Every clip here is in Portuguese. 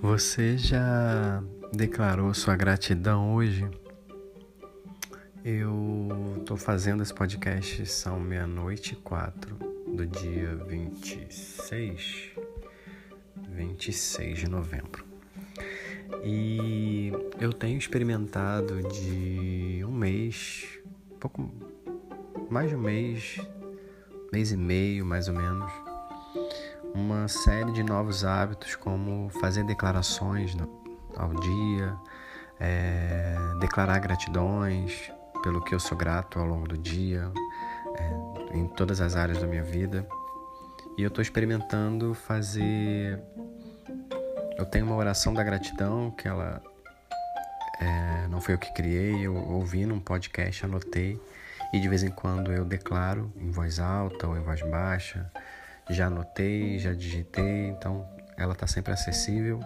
Você já declarou sua gratidão hoje? Eu estou fazendo esse podcast, são meia-noite e quatro do dia 26, 26 de novembro. E eu tenho experimentado de um mês, pouco mais de um mês, mês e meio mais ou menos, uma série de novos hábitos, como fazer declarações ao dia, é, declarar gratidões pelo que eu sou grato ao longo do dia, é, em todas as áreas da minha vida. E eu estou experimentando fazer. Eu tenho uma oração da gratidão que ela é, não foi eu que criei, eu ouvi num podcast, anotei e de vez em quando eu declaro em voz alta ou em voz baixa já anotei, já digitei, então ela está sempre acessível.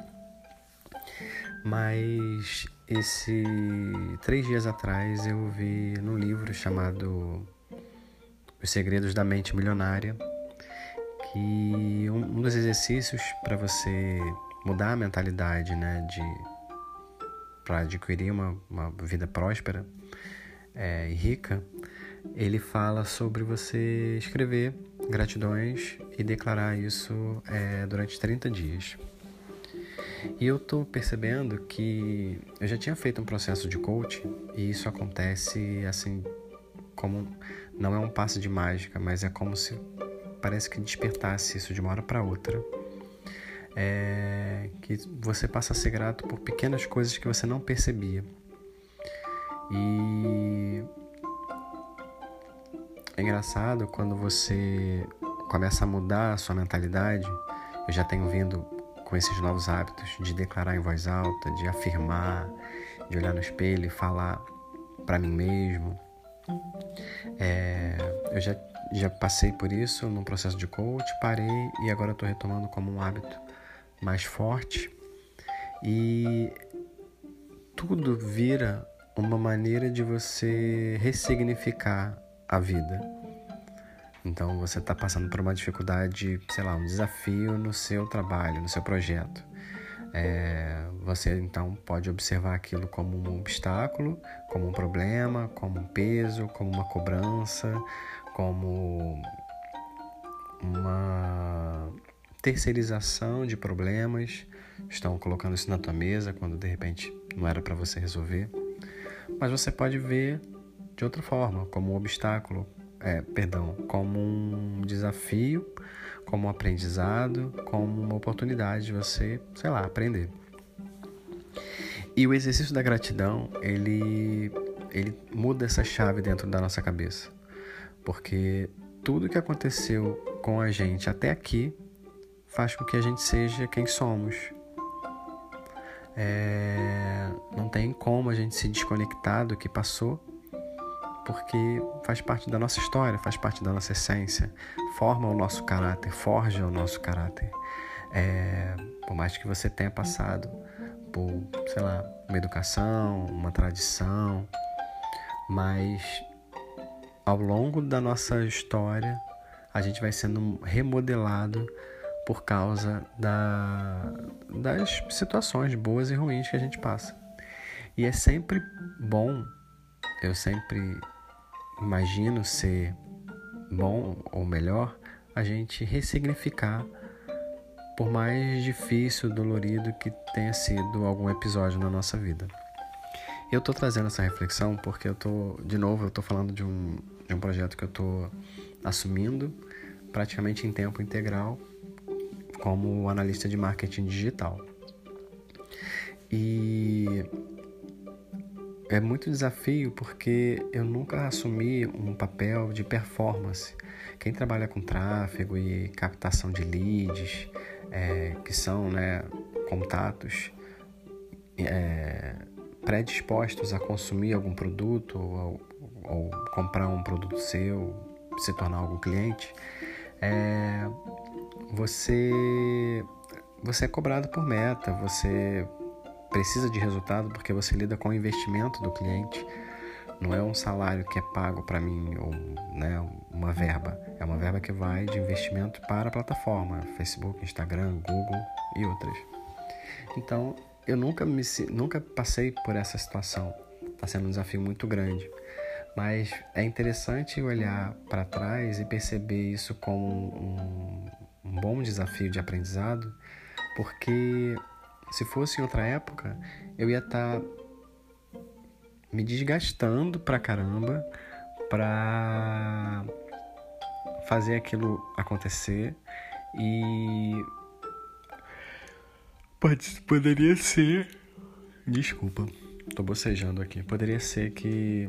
Mas esse três dias atrás eu vi num livro chamado Os Segredos da Mente Milionária que um, dos exercícios para você mudar a mentalidade, né, de para adquirir uma, uma vida próspera é, e rica, ele fala sobre você escrever gratidões e declarar isso é, durante 30 dias. E eu tô percebendo que eu já tinha feito um processo de coaching e isso acontece assim como não é um passo de mágica, mas é como se parece que despertasse isso de uma hora para outra. É, que você passa a ser grato por pequenas coisas que você não percebia. E é engraçado quando você começa a mudar a sua mentalidade. Eu já tenho vindo com esses novos hábitos de declarar em voz alta, de afirmar, de olhar no espelho e falar para mim mesmo. É, eu já, já passei por isso no processo de coach, parei e agora estou retomando como um hábito mais forte. E tudo vira uma maneira de você ressignificar a vida. Então você está passando por uma dificuldade, sei lá, um desafio no seu trabalho, no seu projeto. É, você então pode observar aquilo como um obstáculo, como um problema, como um peso, como uma cobrança, como uma terceirização de problemas. Estão colocando isso na tua mesa quando de repente não era para você resolver. Mas você pode ver de outra forma, como um obstáculo, é, perdão, como um desafio, como um aprendizado, como uma oportunidade de você, sei lá, aprender. E o exercício da gratidão, ele, ele muda essa chave dentro da nossa cabeça. Porque tudo que aconteceu com a gente até aqui faz com que a gente seja quem somos. É, não tem como a gente se desconectar do que passou porque faz parte da nossa história, faz parte da nossa essência, forma o nosso caráter, forja o nosso caráter. É, por mais que você tenha passado por, sei lá, uma educação, uma tradição, mas ao longo da nossa história a gente vai sendo remodelado por causa da, das situações boas e ruins que a gente passa. E é sempre bom, eu sempre imagino ser bom ou melhor, a gente ressignificar, por mais difícil, dolorido que tenha sido algum episódio na nossa vida. Eu estou trazendo essa reflexão porque eu tô, de novo, eu estou falando de um, de um projeto que eu estou assumindo praticamente em tempo integral como analista de marketing digital. E é muito desafio porque eu nunca assumi um papel de performance. Quem trabalha com tráfego e captação de leads, é, que são né, contatos é, predispostos a consumir algum produto ou, ou, comprar um produto seu, se tornar algum cliente, é, você, você é cobrado por meta, você precisa de resultado porque você lida com o investimento do cliente. Não é um salário que é pago para mim ou né, uma verba. É uma verba que vai de investimento para a plataforma, Facebook, Instagram, Google e outras. Então, eu nunca me nunca passei por essa situação. Está sendo um desafio muito grande. Mas é interessante olhar para trás e perceber isso como um, um bom desafio de aprendizado, porque se fosse em outra época, eu ia estar tá me desgastando pra caramba pra fazer aquilo acontecer e pode, poderia ser desculpa tô bocejando aqui. Poderia ser que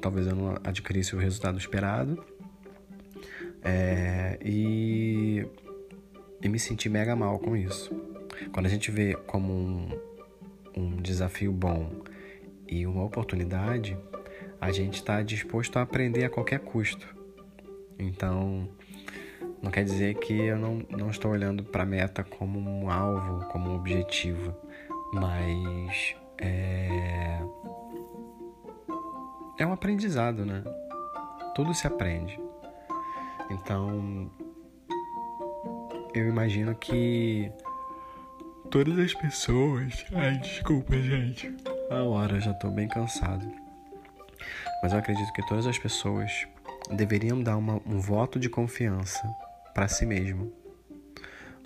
talvez eu não adquirisse o resultado esperado. É, e, e me senti mega mal com isso quando a gente vê como um, um desafio bom e uma oportunidade a gente está disposto a aprender a qualquer custo. Então, não quer dizer que eu não, não estou olhando para a meta como um alvo, como um objetivo, mas é, é um aprendizado, né? Tudo se aprende. Então, eu imagino que todas as pessoas. Ai, desculpa, gente. A hora, já tô bem cansado. Mas eu acredito que todas as pessoas deveriam dar uma, um voto de confiança para si mesmo,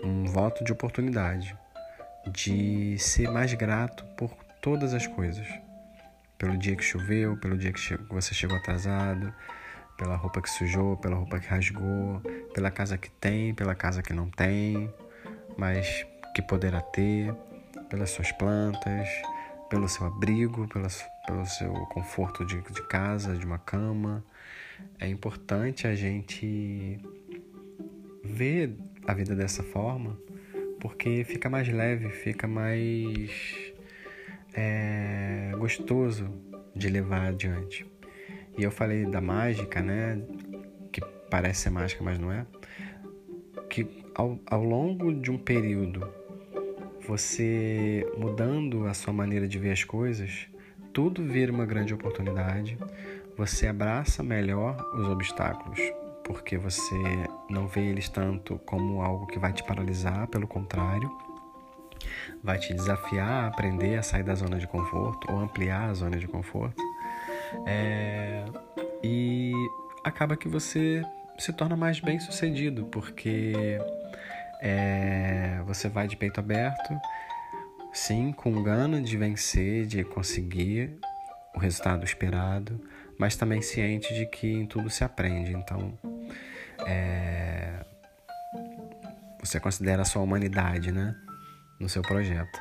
um voto de oportunidade, de ser mais grato por todas as coisas. Pelo dia que choveu, pelo dia que você chegou atrasado, pela roupa que sujou, pela roupa que rasgou, pela casa que tem, pela casa que não tem, mas que poderá ter, pelas suas plantas, pelo seu abrigo, pelas, pelo seu conforto de, de casa, de uma cama. É importante a gente ver a vida dessa forma, porque fica mais leve, fica mais é, gostoso de levar adiante. E eu falei da mágica, né? Que parece ser mágica, mas não é. Que ao, ao longo de um período, você mudando a sua maneira de ver as coisas, tudo vira uma grande oportunidade. Você abraça melhor os obstáculos, porque você não vê eles tanto como algo que vai te paralisar, pelo contrário, vai te desafiar a aprender a sair da zona de conforto ou ampliar a zona de conforto. É... E acaba que você se torna mais bem sucedido, porque é... você vai de peito aberto Sim, com gana de vencer, de conseguir o resultado esperado, mas também ciente de que em tudo se aprende. Então, é... você considera a sua humanidade, né, no seu projeto.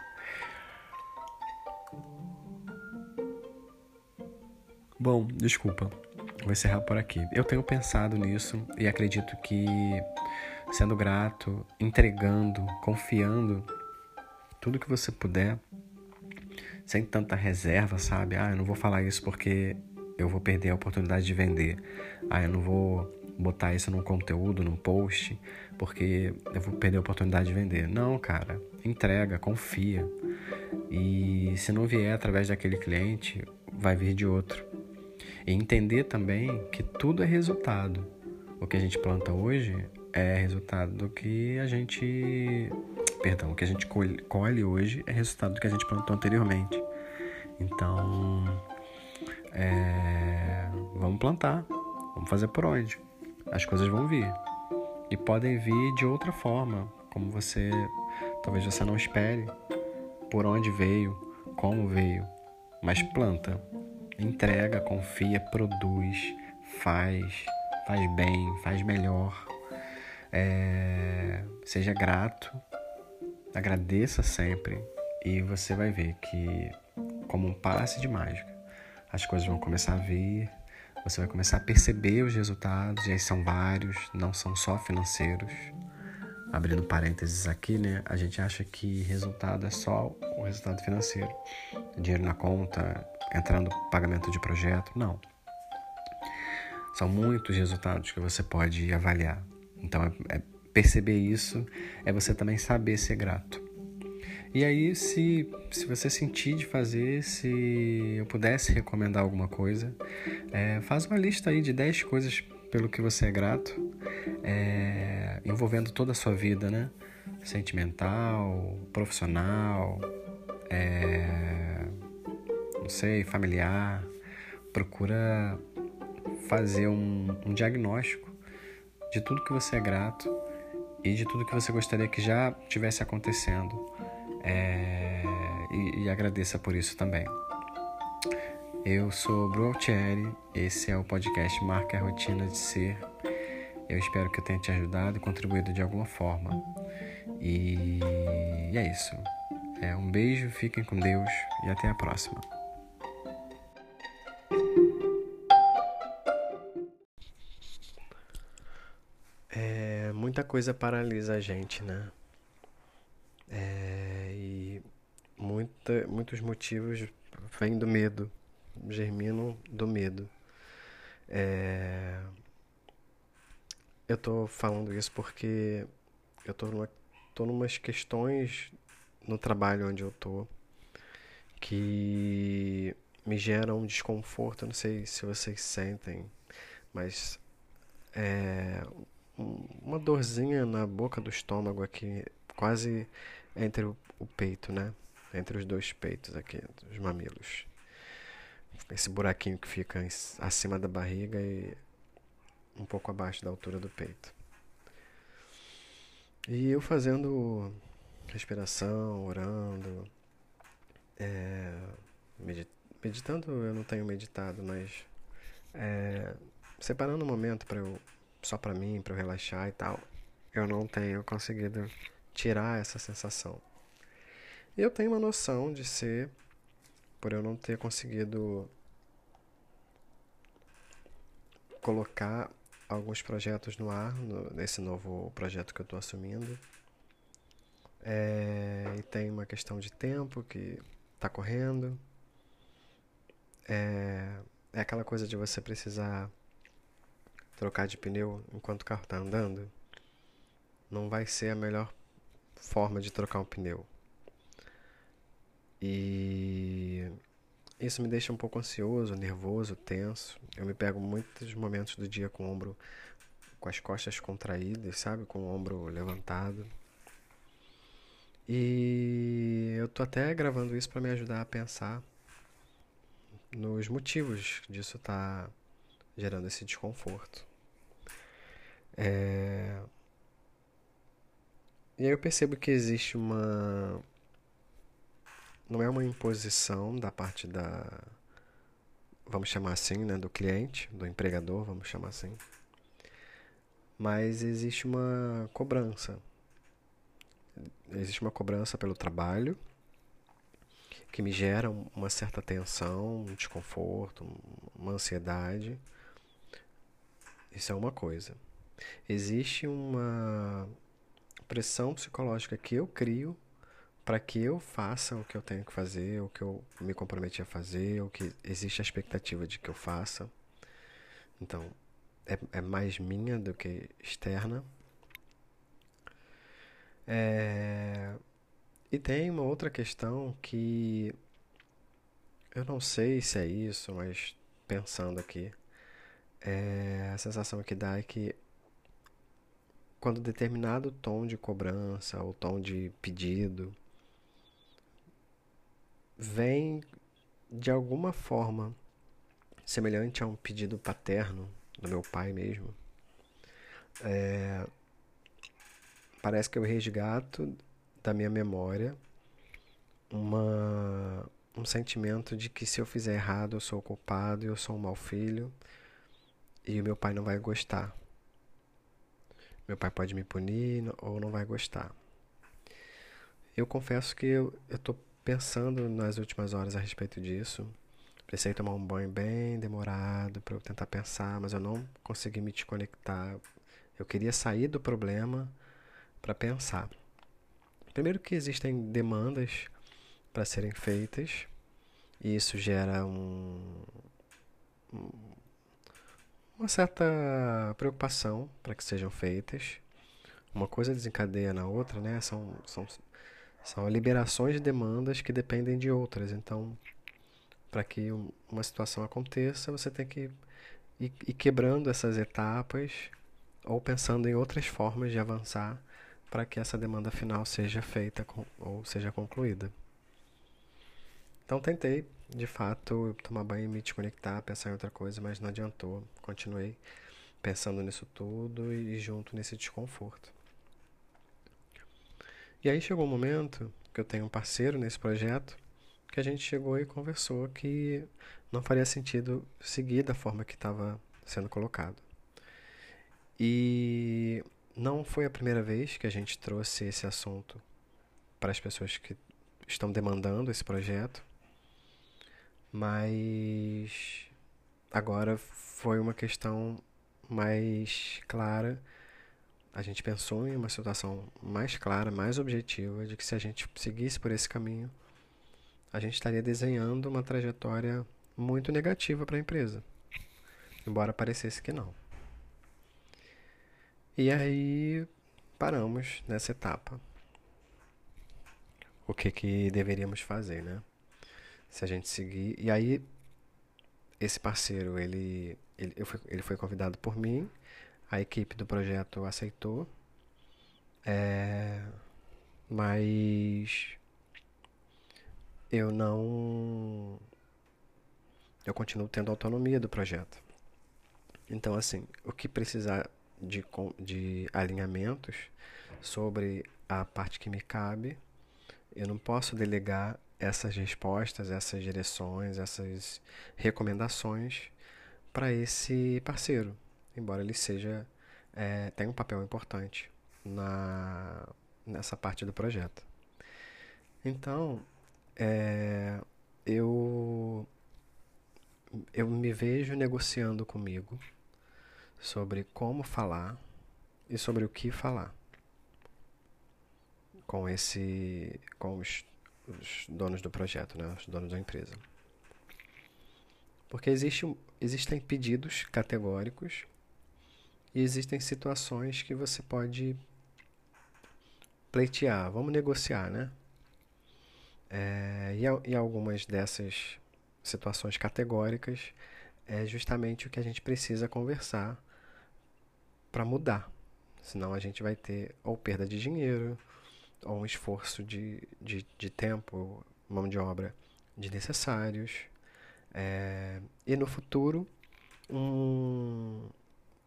Bom, desculpa, vou encerrar por aqui. Eu tenho pensado nisso e acredito que sendo grato, entregando, confiando tudo que você puder, sem tanta reserva, sabe? Ah, eu não vou falar isso porque eu vou perder a oportunidade de vender. Ah, eu não vou botar isso num conteúdo, num post, porque eu vou perder a oportunidade de vender. Não, cara, entrega, confia. E se não vier através daquele cliente, vai vir de outro. E entender também que tudo é resultado. O que a gente planta hoje é resultado do que a gente perdão, o que a gente colhe, hoje é resultado do que a gente plantou anteriormente. Então, é, vamos plantar, vamos fazer por onde. As coisas vão vir. E podem vir de outra forma, como você, talvez você não espere por onde veio, como veio, mas planta, entrega, confia, produz, faz, faz bem, faz melhor. É, seja grato Agradeça sempre e você vai ver que, como um passe de mágica, as coisas vão começar a vir, você vai começar a perceber os resultados, e aí são vários, não são só financeiros. Abrindo parênteses aqui, né? A gente acha que resultado é só o resultado financeiro. Dinheiro na conta, entrando pagamento de projeto. Não. São muitos resultados que você pode avaliar. Então, é, é perceber isso é você também saber ser grato. E aí, se, se você sentir de fazer, se eu pudesse recomendar alguma coisa, é, faz uma lista aí de 10 coisas pelo que você é grato. É, envolvendo toda a sua vida, né? Sentimental, profissional, é, não sei, familiar. Procura fazer um, um diagnóstico de tudo que você é grato e de tudo que você gostaria que já tivesse acontecendo. É, e, e, agradeça por isso também. Eu sou Bru Altieri, esse é o podcast Marca a Rotina de Ser. Eu espero que eu tenha te ajudado e contribuído de alguma forma. E, e é isso. É, um beijo, fiquem com Deus e até a próxima. Muita coisa paralisa a gente, né? É, e muita, muitos motivos vêm do medo, germinam do medo. É, eu tô falando isso porque eu tô numa, tô numas questões no trabalho onde eu tô que me geram um desconforto. Não sei se vocês sentem, mas é uma dorzinha na boca do estômago aqui, quase entre o, peito, né? Entre os dois peitos aqui, os mamilos. Esse buraquinho que fica acima da barriga e um pouco abaixo da altura do peito. E eu fazendo respiração, orando, é, meditando eu não tenho meditado, mas é, separando um momento para eu só para mim, para eu relaxar e tal, eu não tenho conseguido tirar essa sensação. E eu tenho uma noção de ser por eu não ter conseguido colocar alguns projetos no ar, no, nesse novo projeto que eu estou assumindo. É, e tem uma questão de tempo que está correndo. É, é aquela coisa de você precisar trocar de pneu enquanto o carro está andando. Não vai ser a melhor forma de trocar um pneu. E isso me deixa um pouco ansioso, nervoso, tenso. Eu me pego muitos momentos do dia com o ombro com as costas contraídas, sabe? Com o ombro levantado. E eu tô até gravando isso para me ajudar a pensar nos motivos disso tá gerando esse desconforto. É... E aí eu percebo que existe uma. Não é uma imposição da parte da. Vamos chamar assim, né? Do cliente, do empregador, vamos chamar assim mas existe uma cobrança. Existe uma cobrança pelo trabalho que me gera uma certa tensão, um desconforto, uma ansiedade. Isso é uma coisa. Existe uma pressão psicológica que eu crio para que eu faça o que eu tenho que fazer, o que eu me comprometi a fazer, o que existe a expectativa de que eu faça. Então, é, é mais minha do que externa. É, e tem uma outra questão que eu não sei se é isso, mas pensando aqui, é, a sensação que dá é que quando determinado tom de cobrança ou tom de pedido vem de alguma forma semelhante a um pedido paterno, do meu pai mesmo, é, parece que eu resgato da minha memória uma, um sentimento de que se eu fizer errado eu sou culpado, eu sou um mau filho e o meu pai não vai gostar. Meu pai pode me punir ou não vai gostar. Eu confesso que eu estou pensando nas últimas horas a respeito disso Precisei tomar um banho bem demorado para eu tentar pensar, mas eu não consegui me desconectar. Eu queria sair do problema para pensar. Primeiro que existem demandas para serem feitas e isso gera um, uma certa preocupação para que sejam feitas. Uma coisa desencadeia na outra, né? São, são, são liberações de demandas que dependem de outras. Então, para que uma situação aconteça, você tem que ir, ir, quebrando essas etapas ou pensando em outras formas de avançar para que essa demanda final seja feita ou seja concluída. Então tentei, de fato, tomar banho e me desconectar, pensar em outra coisa, mas não adiantou. Continuei pensando nisso tudo e junto nesse desconforto. E aí chegou um momento que eu tenho um parceiro nesse projeto que a gente chegou e conversou que não faria sentido seguir da forma que estava sendo colocado. E não foi a primeira vez que a gente trouxe esse assunto para as pessoas que estão demandando esse projeto, mas agora foi uma questão mais clara. A gente pensou em uma situação mais clara, mais objetiva, de que se a gente seguisse por esse caminho, a gente estaria desenhando uma trajetória muito negativa para a empresa, embora parecesse que não. E aí paramos nessa etapa. O que que deveríamos fazer, né? Se a gente seguir. E aí esse parceiro, ele ele, ele foi convidado por mim, a equipe do projeto aceitou, é, mas eu não. Eu continuo tendo autonomia do projeto. Então, assim, o que precisar de, de alinhamentos sobre a parte que me cabe, eu não posso delegar essas respostas, essas direções, essas recomendações para esse parceiro, embora ele seja é, tenha um papel importante na nessa parte do projeto. Então, é, eu eu me vejo negociando comigo sobre como falar e sobre o que falar com esse com os, os donos do projeto, né, os donos da empresa. Porque existe, existem pedidos categóricos e existem situações que você pode pleitear, vamos negociar, né? É, e, e algumas dessas situações categóricas é justamente o que a gente precisa conversar para mudar. Senão a gente vai ter ou perda de dinheiro, ou um esforço de, de, de tempo, mão de obra desnecessários. É, e no futuro, um,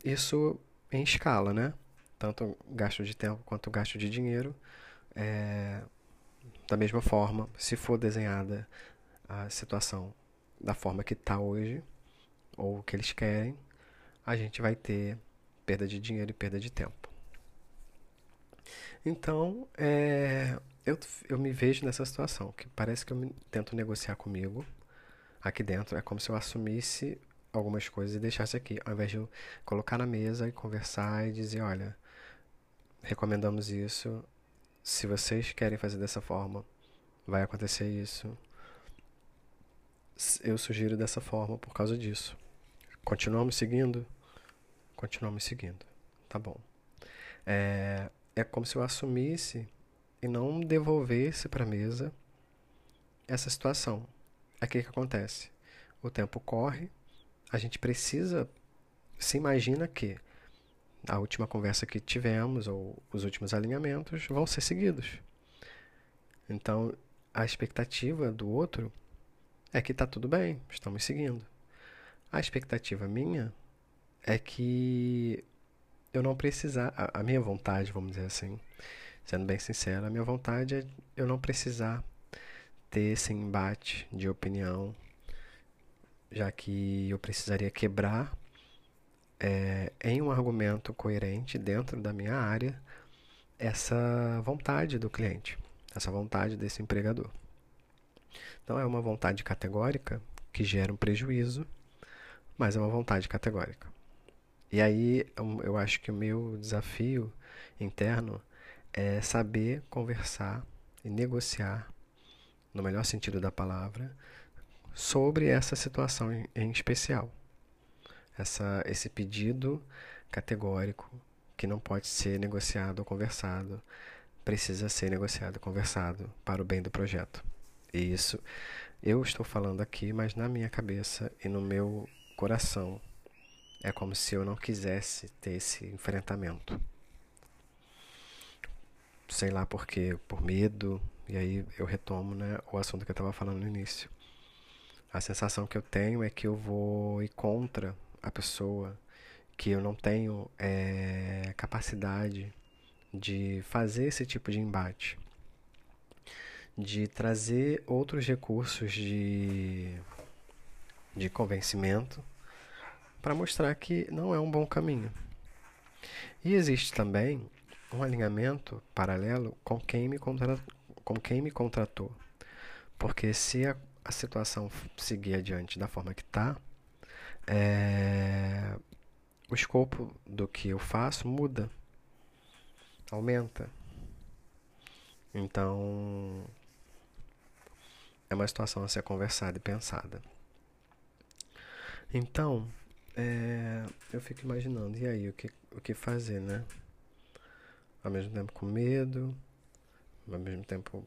isso em escala, né? Tanto gasto de tempo quanto gasto de dinheiro. É, da mesma forma, se for desenhada a situação da forma que está hoje, ou que eles querem, a gente vai ter perda de dinheiro e perda de tempo. Então, é, eu, eu me vejo nessa situação, que parece que eu me, tento negociar comigo aqui dentro. É como se eu assumisse algumas coisas e deixasse aqui, ao invés de eu colocar na mesa e conversar e dizer, olha, recomendamos isso. Se vocês querem fazer dessa forma, vai acontecer isso. Eu sugiro dessa forma por causa disso. Continuamos seguindo? Continuamos seguindo. Tá bom. É, é como se eu assumisse e não devolvesse para a mesa essa situação. Aqui o que acontece? O tempo corre, a gente precisa. Se imagina que a última conversa que tivemos, ou os últimos alinhamentos, vão ser seguidos. Então, a expectativa do outro é que está tudo bem, estamos seguindo. A expectativa minha é que eu não precisar, a, a minha vontade, vamos dizer assim, sendo bem sincero, a minha vontade é eu não precisar ter esse embate de opinião, já que eu precisaria quebrar é, em um argumento coerente dentro da minha área essa vontade do cliente, essa vontade desse empregador. Então é uma vontade categórica que gera um prejuízo, mas é uma vontade categórica. E aí eu acho que o meu desafio interno é saber conversar e negociar no melhor sentido da palavra, sobre essa situação em, especial. Essa, esse pedido categórico que não pode ser negociado ou conversado, precisa ser negociado e conversado para o bem do projeto. E isso eu estou falando aqui, mas na minha cabeça e no meu coração é como se eu não quisesse ter esse enfrentamento. Sei lá por quê, por medo, e aí eu retomo né, o assunto que eu estava falando no início. A sensação que eu tenho é que eu vou ir contra a pessoa, que eu não tenho é, capacidade de fazer esse tipo de embate, de trazer outros recursos de, de convencimento para mostrar que não é um bom caminho. E existe também um alinhamento paralelo com quem me, contra, com quem me contratou. Porque se a, a situação seguir adiante da forma que está, é, o escopo do que eu faço muda, aumenta. Então, é uma situação a ser conversada e pensada. Então, é, eu fico imaginando, e aí, o que, o que fazer, né? Ao mesmo tempo com medo, ao mesmo tempo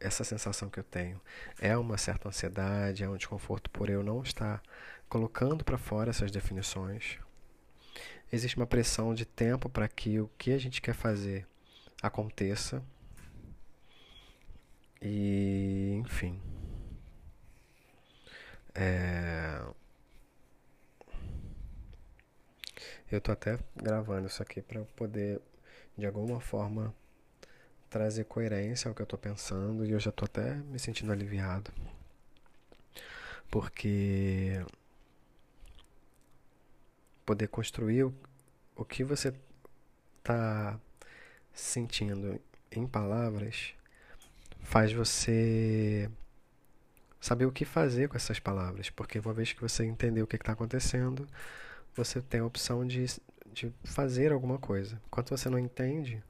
essa sensação que eu tenho é uma certa ansiedade, é um desconforto por eu não estar colocando para fora essas definições. Existe uma pressão de tempo para que o que a gente quer fazer aconteça. E, enfim. É, Eu estou até gravando isso aqui para poder, de alguma forma, trazer coerência ao que eu estou pensando e eu já estou até me sentindo aliviado. Porque poder construir o, que você está sentindo em palavras faz você saber o que fazer com essas palavras, porque uma vez que você entender o que está acontecendo, você tem a opção de, de fazer alguma coisa. Enquanto você não entende,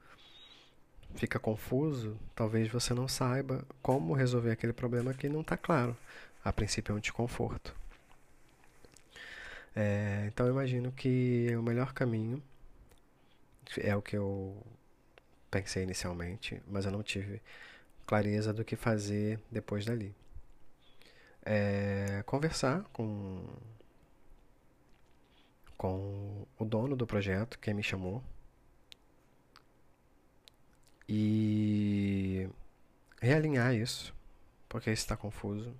fica confuso, talvez você não saiba como resolver aquele problema que não está claro. A princípio é um desconforto. É, então eu imagino que o melhor caminho é o que eu pensei inicialmente, mas eu não tive clareza do que fazer depois dali. É, conversar com com o dono do projeto, que me chamou. E realinhar isso, porque está confuso.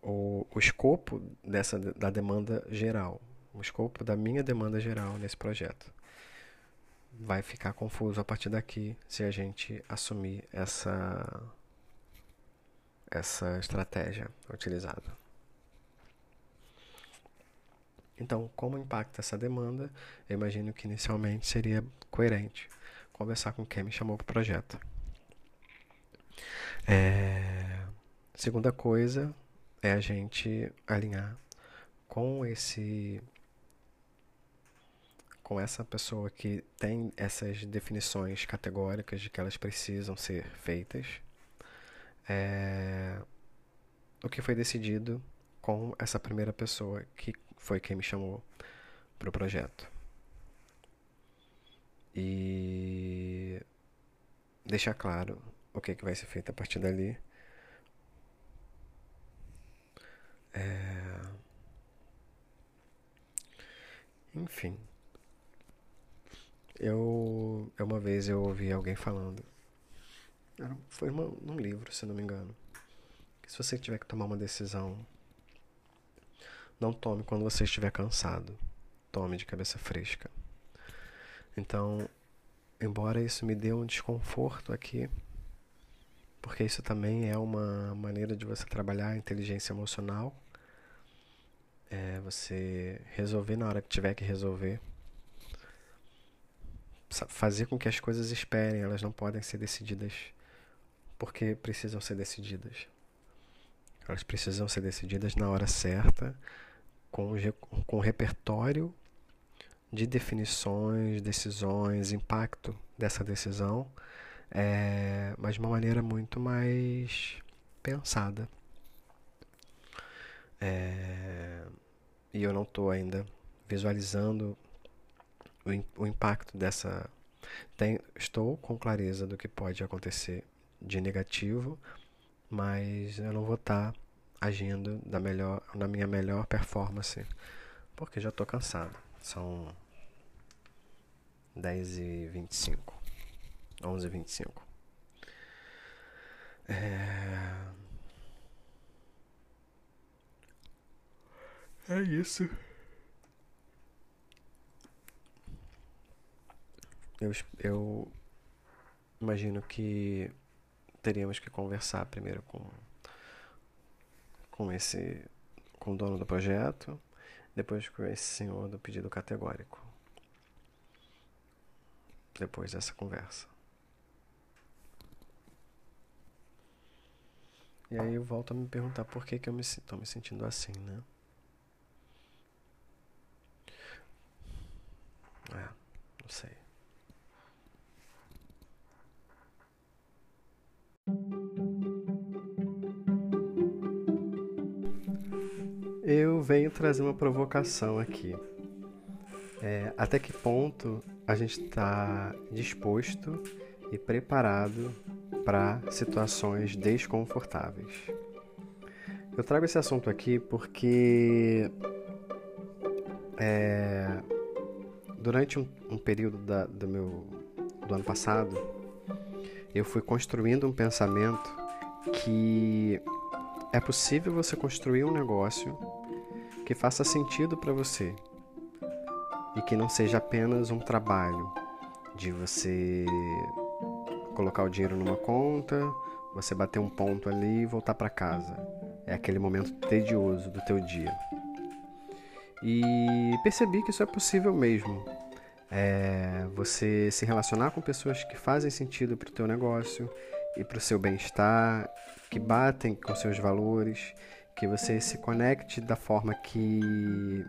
O, o escopo dessa, da demanda geral, o escopo da minha demanda geral nesse projeto vai ficar confuso a partir daqui se a gente assumir essa essa estratégia utilizada. Então, como impacta essa demanda? Eu imagino que inicialmente seria coerente conversar com quem me chamou para o projeto. É... Segunda coisa é a gente alinhar com esse com essa pessoa que tem essas definições categóricas de que elas precisam ser feitas, é, o que foi decidido com essa primeira pessoa que foi quem me chamou para o projeto. E deixar claro o que, que vai ser feito a partir dali. É... Enfim. Eu. Uma vez eu ouvi alguém falando. Foi uma, num livro, se não me engano. Que se você tiver que tomar uma decisão não tome quando você estiver cansado. Tome de cabeça fresca. Então, embora isso me dê um desconforto aqui, porque isso também é uma maneira de você trabalhar a inteligência emocional, é você resolver na hora que tiver que resolver, fazer com que as coisas esperem, elas não podem ser decididas porque precisam ser decididas. Elas precisam ser decididas na hora certa, com, com repertório de definições, decisões, impacto dessa decisão, é, mas de uma maneira muito mais pensada. É, e eu não estou ainda visualizando o, o impacto dessa. Tem, estou com clareza do que pode acontecer de negativo, mas eu não vou estar tá agindo da melhor, na minha melhor performance, porque já estou cansado. São 10 e 25 11 e 25 é... é isso. Eu, eu imagino que teríamos que conversar primeiro com, com esse com o dono do projeto, depois com esse senhor do pedido categórico. Depois dessa conversa. E aí eu volto a me perguntar por que, que eu me estou me sentindo assim, né? É, não sei. Eu venho trazer uma provocação aqui. É, até que ponto a gente está disposto e preparado para situações desconfortáveis? Eu trago esse assunto aqui porque é, durante um, um período da, do meu do ano passado eu fui construindo um pensamento que é possível você construir um negócio que faça sentido para você e que não seja apenas um trabalho de você colocar o dinheiro numa conta, você bater um ponto ali e voltar para casa. É aquele momento tedioso do teu dia. E percebi que isso é possível mesmo. É você se relacionar com pessoas que fazem sentido para o teu negócio e para o seu bem-estar que batem com seus valores, que você se conecte da forma que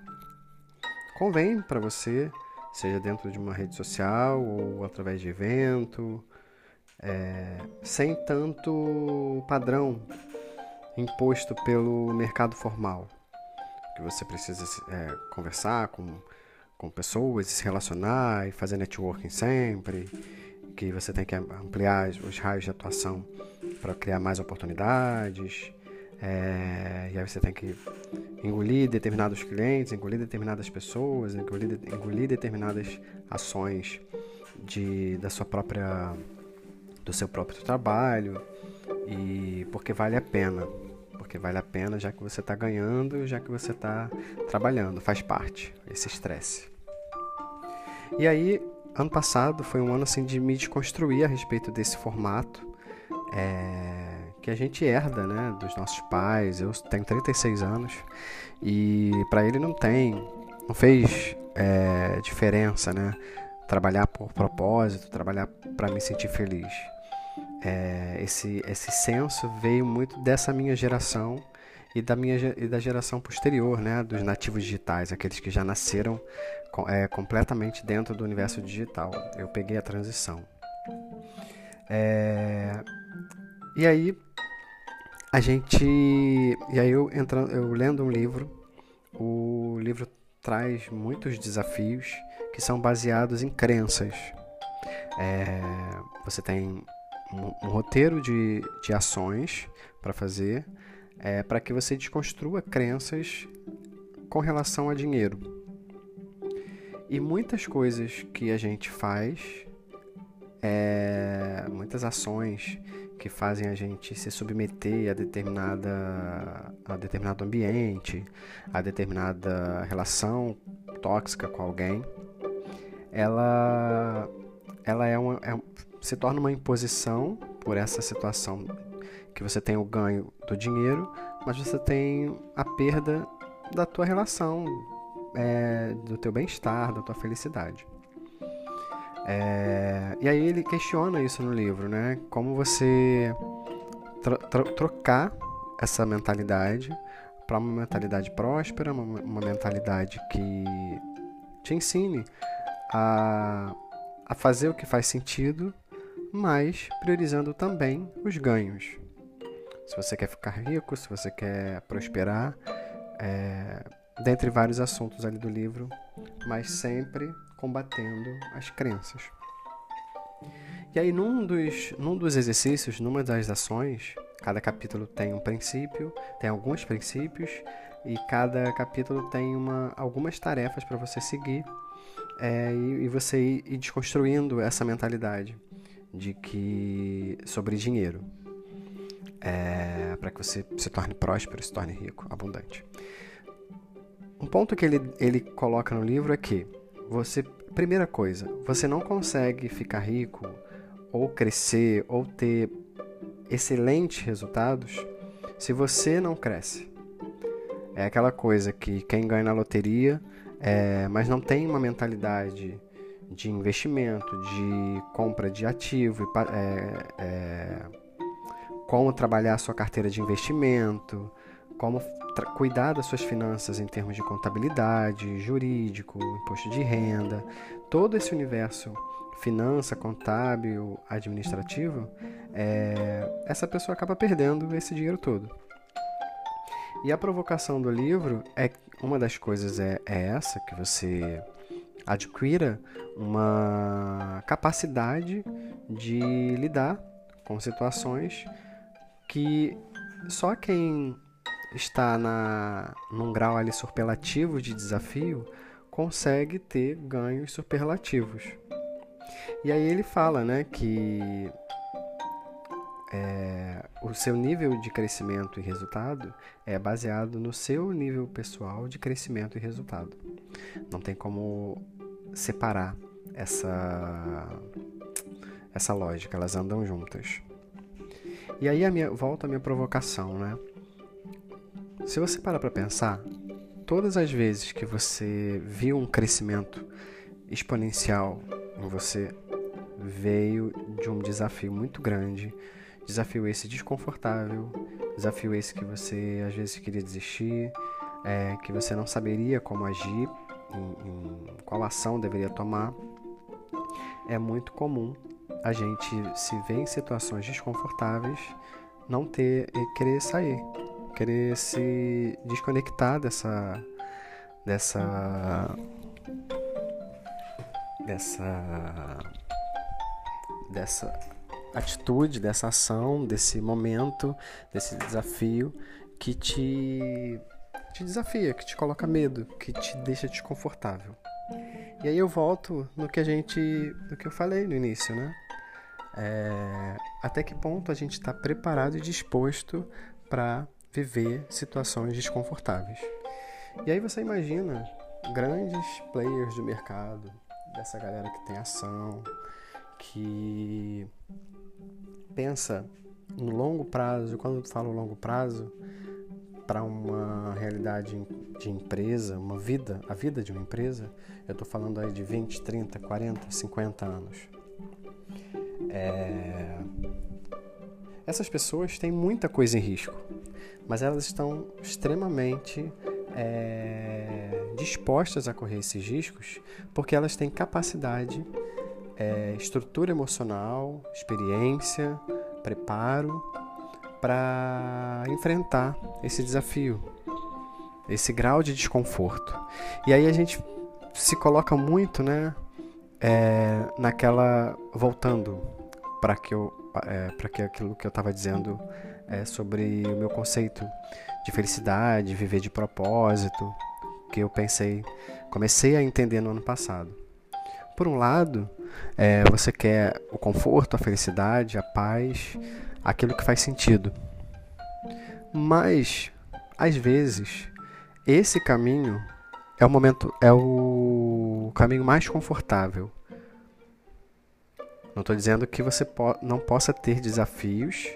convém para você, seja dentro de uma rede social ou através de evento, é, sem tanto padrão imposto pelo mercado formal, que você precisa é, conversar com, com pessoas, se relacionar e fazer networking sempre, que você tem que ampliar os raios de atuação para criar mais oportunidades. É, e aí você tem que engolir determinados clientes, engolir determinadas pessoas, engolir, engolir determinadas ações de, da sua própria, do seu próprio trabalho e porque vale a pena, porque vale a pena já que você está ganhando, já que você está trabalhando, faz parte esse estresse. E aí ano passado foi um ano assim de me desconstruir a respeito desse formato é, que a gente herda, né, dos nossos pais. Eu tenho 36 anos e para ele não tem, não fez é, diferença, né, trabalhar por propósito, trabalhar para me sentir feliz. É, esse esse senso veio muito dessa minha geração e da minha e da geração posterior, né, dos nativos digitais, aqueles que já nasceram é, completamente dentro do universo digital. Eu peguei a transição. É, e aí a gente, e aí eu entrando, eu lendo um livro, o livro traz muitos desafios que são baseados em crenças. É, você tem um, um, roteiro de, de ações para fazer é, para que você desconstrua crenças com relação a dinheiro. E muitas coisas que a gente faz, é, muitas ações que fazem a gente se submeter a determinada a determinado ambiente, a determinada relação tóxica com alguém, ela ela é uma, é, se torna uma imposição por essa situação que você tem o ganho do dinheiro, mas você tem a perda da tua relação, é, do teu bem-estar, da tua felicidade. É, e aí ele questiona isso no livro, né? Como você tro tro trocar essa mentalidade para uma mentalidade próspera, uma, uma, mentalidade que te ensine a, a fazer o que faz sentido, mas priorizando também os ganhos. Se você quer ficar rico, se você quer prosperar, é, dentre vários assuntos ali do livro, mas sempre combatendo as crenças. E aí, num dos, num dos exercícios, numa das ações, Cada capítulo tem um princípio, tem alguns princípios e cada capítulo tem uma, algumas tarefas para você seguir é, e, e, você ir, ir desconstruindo essa mentalidade de que sobre dinheiro é, para que você se torne próspero, se torne rico, abundante. Um ponto que ele, ele coloca no livro é que você, primeira coisa, você não consegue ficar rico ou crescer ou ter excelentes resultados se você não cresce. É aquela coisa que quem ganha na loteria, é, mas não tem uma mentalidade de investimento, de compra de ativo, é, é, como trabalhar a sua carteira de investimento, como cuidar das suas finanças em termos de contabilidade, jurídico, imposto de renda, todo esse universo finança, contábil, administrativo, é, essa pessoa acaba perdendo esse dinheiro todo. E a provocação do livro é uma das coisas é, é essa que você adquira uma capacidade de lidar com situações que só quem está na, num grau ali superlativo de desafio consegue ter ganhos superlativos. E aí ele fala né, que é, o seu nível de crescimento e resultado é baseado no seu nível pessoal de crescimento e resultado. Não tem como separar essa, essa lógica, elas andam juntas. E aí a minha, volta a minha provocação, né? Se você parar para pensar, todas as vezes que você viu um crescimento exponencial em você, veio de um desafio muito grande, desafio esse desconfortável, desafio esse que você às vezes queria desistir, é, que você não saberia como agir, em, em qual ação deveria tomar. É muito comum a gente se ver em situações desconfortáveis, não ter e querer sair, querer se desconectar dessa dessa dessa dessa atitude, dessa ação, desse momento, desse desafio que te te desafia, que te coloca medo, que te deixa desconfortável. E aí eu volto no que a gente, no que eu falei no início, né? É, até que ponto a gente está preparado e disposto para viver situações desconfortáveis. E aí você imagina grandes players do mercado, dessa galera que tem ação, que pensa no longo prazo, quando eu falo longo prazo, para uma realidade de empresa, uma vida, a vida de uma empresa, eu estou falando aí de 20, 30, 40, 50 anos. É... Essas pessoas têm muita coisa em risco, mas elas estão extremamente é... dispostas a correr esses riscos porque elas têm capacidade, é... estrutura emocional, experiência, preparo para enfrentar esse desafio, esse grau de desconforto. E aí a gente se coloca muito, né, é, naquela voltando para que eu é, para que aquilo que eu estava dizendo é, sobre o meu conceito de felicidade, viver de propósito, que eu pensei, comecei a entender no ano passado. Por um lado, é, você quer o conforto, a felicidade, a paz, aquilo que faz sentido. Mas às vezes esse caminho é o momento é o caminho mais confortável. Não estou dizendo que você po não possa ter desafios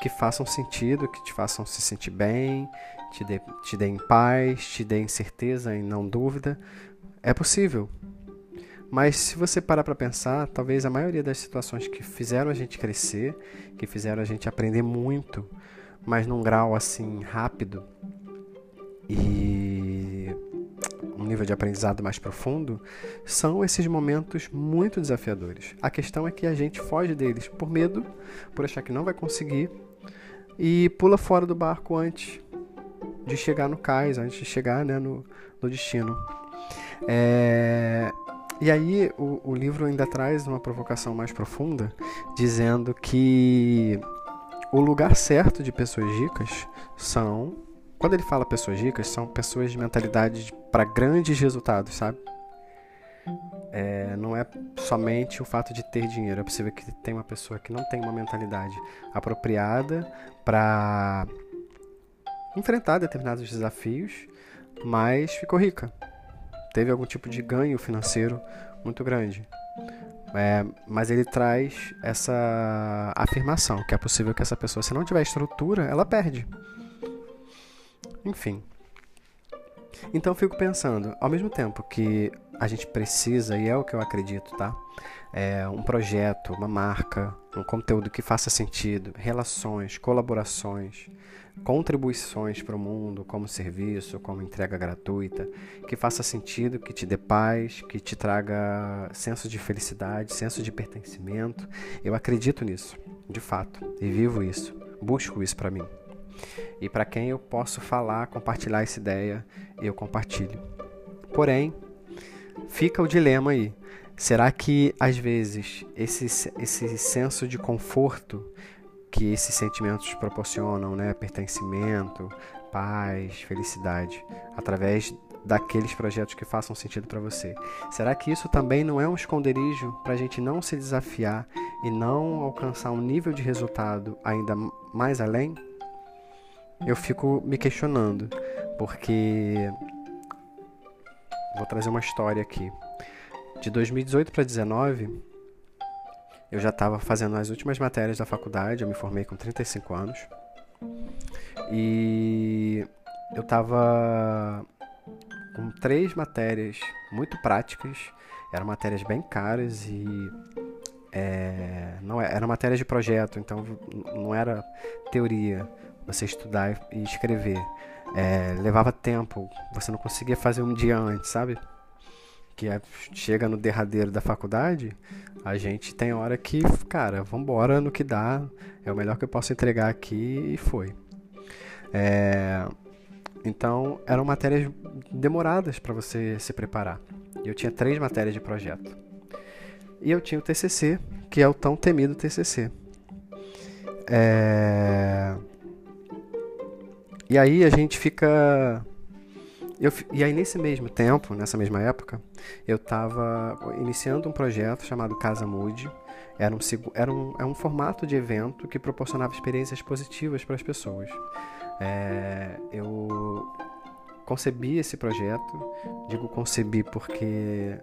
que façam sentido, que te façam se sentir bem, te, dê, te deem paz, te deem certeza e não dúvida. É possível. Mas se você parar para pensar, talvez a maioria das situações que fizeram a gente crescer, que fizeram a gente aprender muito, mas num grau assim rápido e um nível de aprendizado mais profundo, são esses momentos muito desafiadores. A questão é que a gente foge deles por medo, por achar que não vai conseguir e pula fora do barco antes de chegar no cais, antes de chegar né, no, no destino. É, e aí o, o livro ainda traz uma provocação mais profunda, dizendo que o lugar certo de pessoas ricas são. Quando ele fala pessoas ricas, são pessoas de mentalidade para grandes resultados, sabe? É, não é somente o fato de ter dinheiro. É possível que tenha uma pessoa que não tem uma mentalidade apropriada para enfrentar determinados desafios, mas ficou rica. Teve algum tipo de ganho financeiro muito grande. É, mas ele traz essa afirmação que é possível que essa pessoa, se não tiver estrutura, ela perde. Enfim. Então fico pensando, ao mesmo tempo que a gente precisa, e é o que eu acredito, tá? É um projeto, uma marca, um conteúdo que faça sentido, relações, colaborações, contribuições para o mundo, como serviço, como entrega gratuita, que faça sentido, que te dê paz, que te traga senso de felicidade, senso de pertencimento. Eu acredito nisso, de fato, e vivo isso, busco isso para mim. E para quem eu posso falar, compartilhar essa ideia, eu compartilho. Porém, fica o dilema aí. Será que às vezes esse, esse senso de conforto que esses sentimentos proporcionam, né? Pertencimento, paz, felicidade, através daqueles projetos que façam sentido para você. Será que isso também não é um esconderijo para a gente não se desafiar e não alcançar um nível de resultado ainda mais além? Eu fico me questionando, porque vou trazer uma história aqui. De 2018 para 2019, eu já estava fazendo as últimas matérias da faculdade, eu me formei com 35 anos. E eu estava com três matérias muito práticas, eram matérias bem caras e é, não é, eram matérias de projeto, então não era teoria, você estudar e escrever. É, levava tempo, você não conseguia fazer um dia antes, sabe? Que é, chega no derradeiro da faculdade, a gente tem hora que, cara, vambora no que dá, é o melhor que eu posso entregar aqui e foi. É, então, eram matérias demoradas para você se preparar. Eu tinha três matérias de projeto. E eu tinha o TCC, que é o tão temido TCC. É... E aí a gente fica eu, e aí, nesse mesmo tempo, nessa mesma época, eu estava iniciando um projeto chamado Casa Mude. Era um, era um, é um formato de evento que proporcionava experiências positivas para as pessoas. É, eu concebi esse projeto, digo concebi porque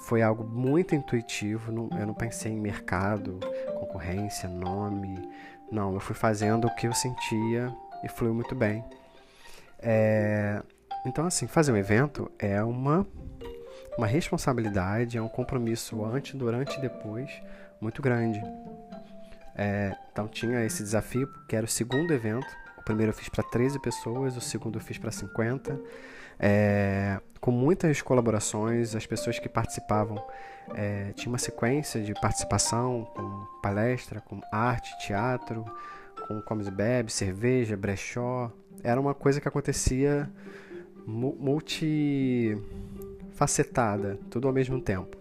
foi algo muito intuitivo. Não, eu não pensei em mercado, concorrência, nome. Não, eu fui fazendo o que eu sentia e fluiu muito bem. É, então, assim, fazer um evento é uma, uma responsabilidade, é um compromisso antes, durante e depois muito grande. É, então, tinha esse desafio, que era o segundo evento. O primeiro eu fiz para 13 pessoas, o segundo eu fiz para 50. É, com muitas colaborações, as pessoas que participavam é, tinha uma sequência de participação com palestra, com arte, teatro, com comes e bebe, cerveja, brechó. Era uma coisa que acontecia multifacetada, tudo ao mesmo tempo.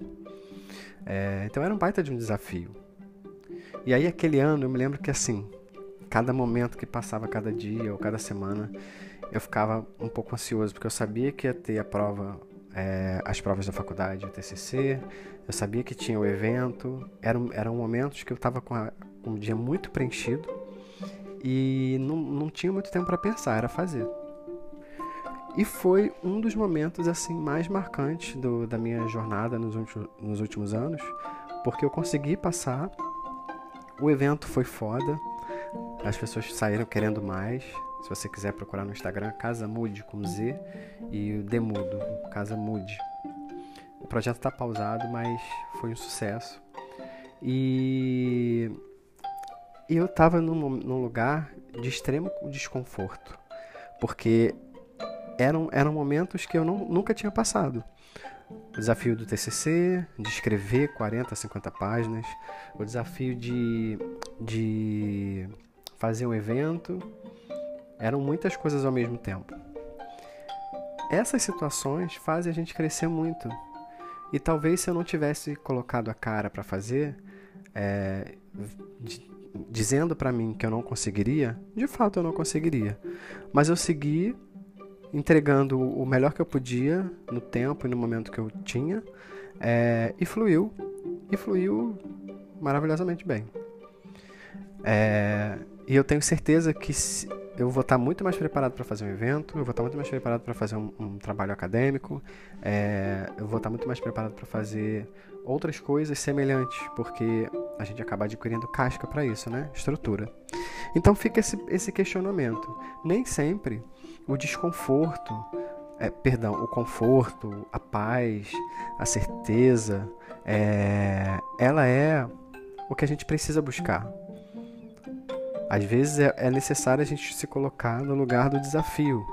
É, então era um baita de um desafio. E aí aquele ano eu me lembro que assim, cada momento que passava, cada dia ou cada semana, eu ficava um pouco ansioso, porque eu sabia que ia ter a prova, é, as provas da faculdade, o TCC, eu sabia que tinha o evento, eram, eram momentos que eu estava com, com um dia muito preenchido e não, não tinha muito tempo para pensar, era fazer. E foi um dos momentos assim mais marcantes do, da minha jornada nos, nos últimos anos, porque eu consegui passar. O evento foi foda, as pessoas saíram querendo mais. Se você quiser procurar no Instagram, Casa Mude com Z e Demudo, Casa Mude. O projeto está pausado, mas foi um sucesso. E, e eu estava num, num lugar de extremo desconforto, porque eram, eram momentos que eu não, nunca tinha passado. O desafio do TCC, de escrever 40, 50 páginas, o desafio de, de fazer um evento, eram muitas coisas ao mesmo tempo. Essas situações fazem a gente crescer muito. E talvez se eu não tivesse colocado a cara para fazer, é, dizendo para mim que eu não conseguiria, de fato eu não conseguiria. Mas eu segui entregando o melhor que eu podia no tempo e no momento que eu tinha é, e fluiu e fluiu maravilhosamente bem. É, e eu tenho certeza que eu vou estar muito mais preparado para fazer um evento, eu vou estar muito mais preparado para fazer um, um, trabalho acadêmico, é, eu vou estar muito mais preparado para fazer outras coisas semelhantes, porque a gente acaba adquirindo casca para isso, né? Estrutura. Então fica esse, esse questionamento. Nem sempre o desconforto, é, perdão, o conforto, a paz, a certeza, é, ela é o que a gente precisa buscar. Às vezes é, é necessário a gente se colocar no lugar do desafio,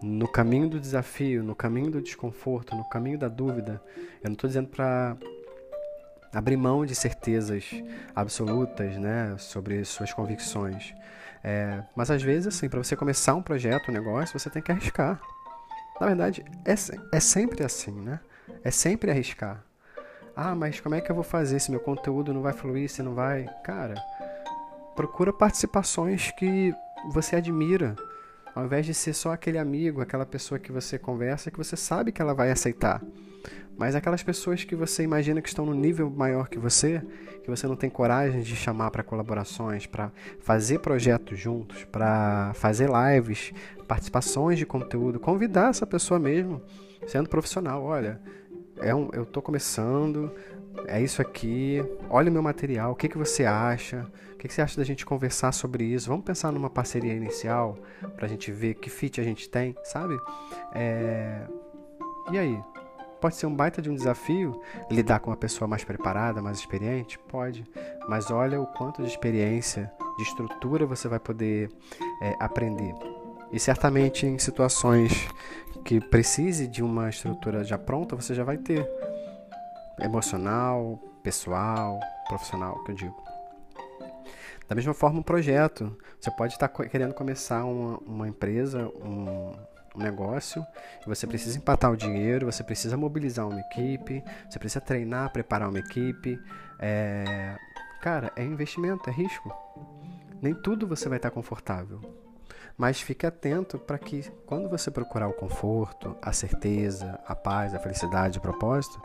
no caminho do desafio, no caminho do desconforto, no caminho da dúvida. Eu não estou dizendo para abrir mão de certezas absolutas, né, sobre suas convicções. É, mas às vezes, assim, para você começar um projeto, um negócio, você tem que arriscar. Na verdade, é, é sempre assim, né? É sempre arriscar. Ah, mas como é que eu vou fazer se meu conteúdo não vai fluir, se não vai? Cara, procura participações que você admira, ao invés de ser só aquele amigo, aquela pessoa que você conversa, que você sabe que ela vai aceitar. Mas aquelas pessoas que você imagina que estão no nível maior que você, que você não tem coragem de chamar para colaborações, para fazer projetos juntos, para fazer lives, participações de conteúdo, convidar essa pessoa mesmo, sendo profissional. Olha, é um, eu estou começando, é isso aqui, olha o meu material, o que, que você acha? O que, que você acha da gente conversar sobre isso? Vamos pensar numa parceria inicial para a gente ver que fit a gente tem, sabe? É... E aí? Pode ser um baita de um desafio lidar com uma pessoa mais preparada, mais experiente? Pode. Mas olha o quanto de experiência, de estrutura você vai poder é, aprender. E certamente em situações que precise de uma estrutura já pronta, você já vai ter emocional, pessoal, profissional, que eu digo. Da mesma forma, um projeto. Você pode estar querendo começar uma, uma empresa, um, um negócio, você precisa empatar o dinheiro, você precisa mobilizar uma equipe, você precisa treinar, preparar uma equipe. É... Cara, é investimento, é risco. Nem tudo você vai estar confortável. Mas fique atento para que quando você procurar o conforto, a certeza, a paz, a felicidade, o propósito,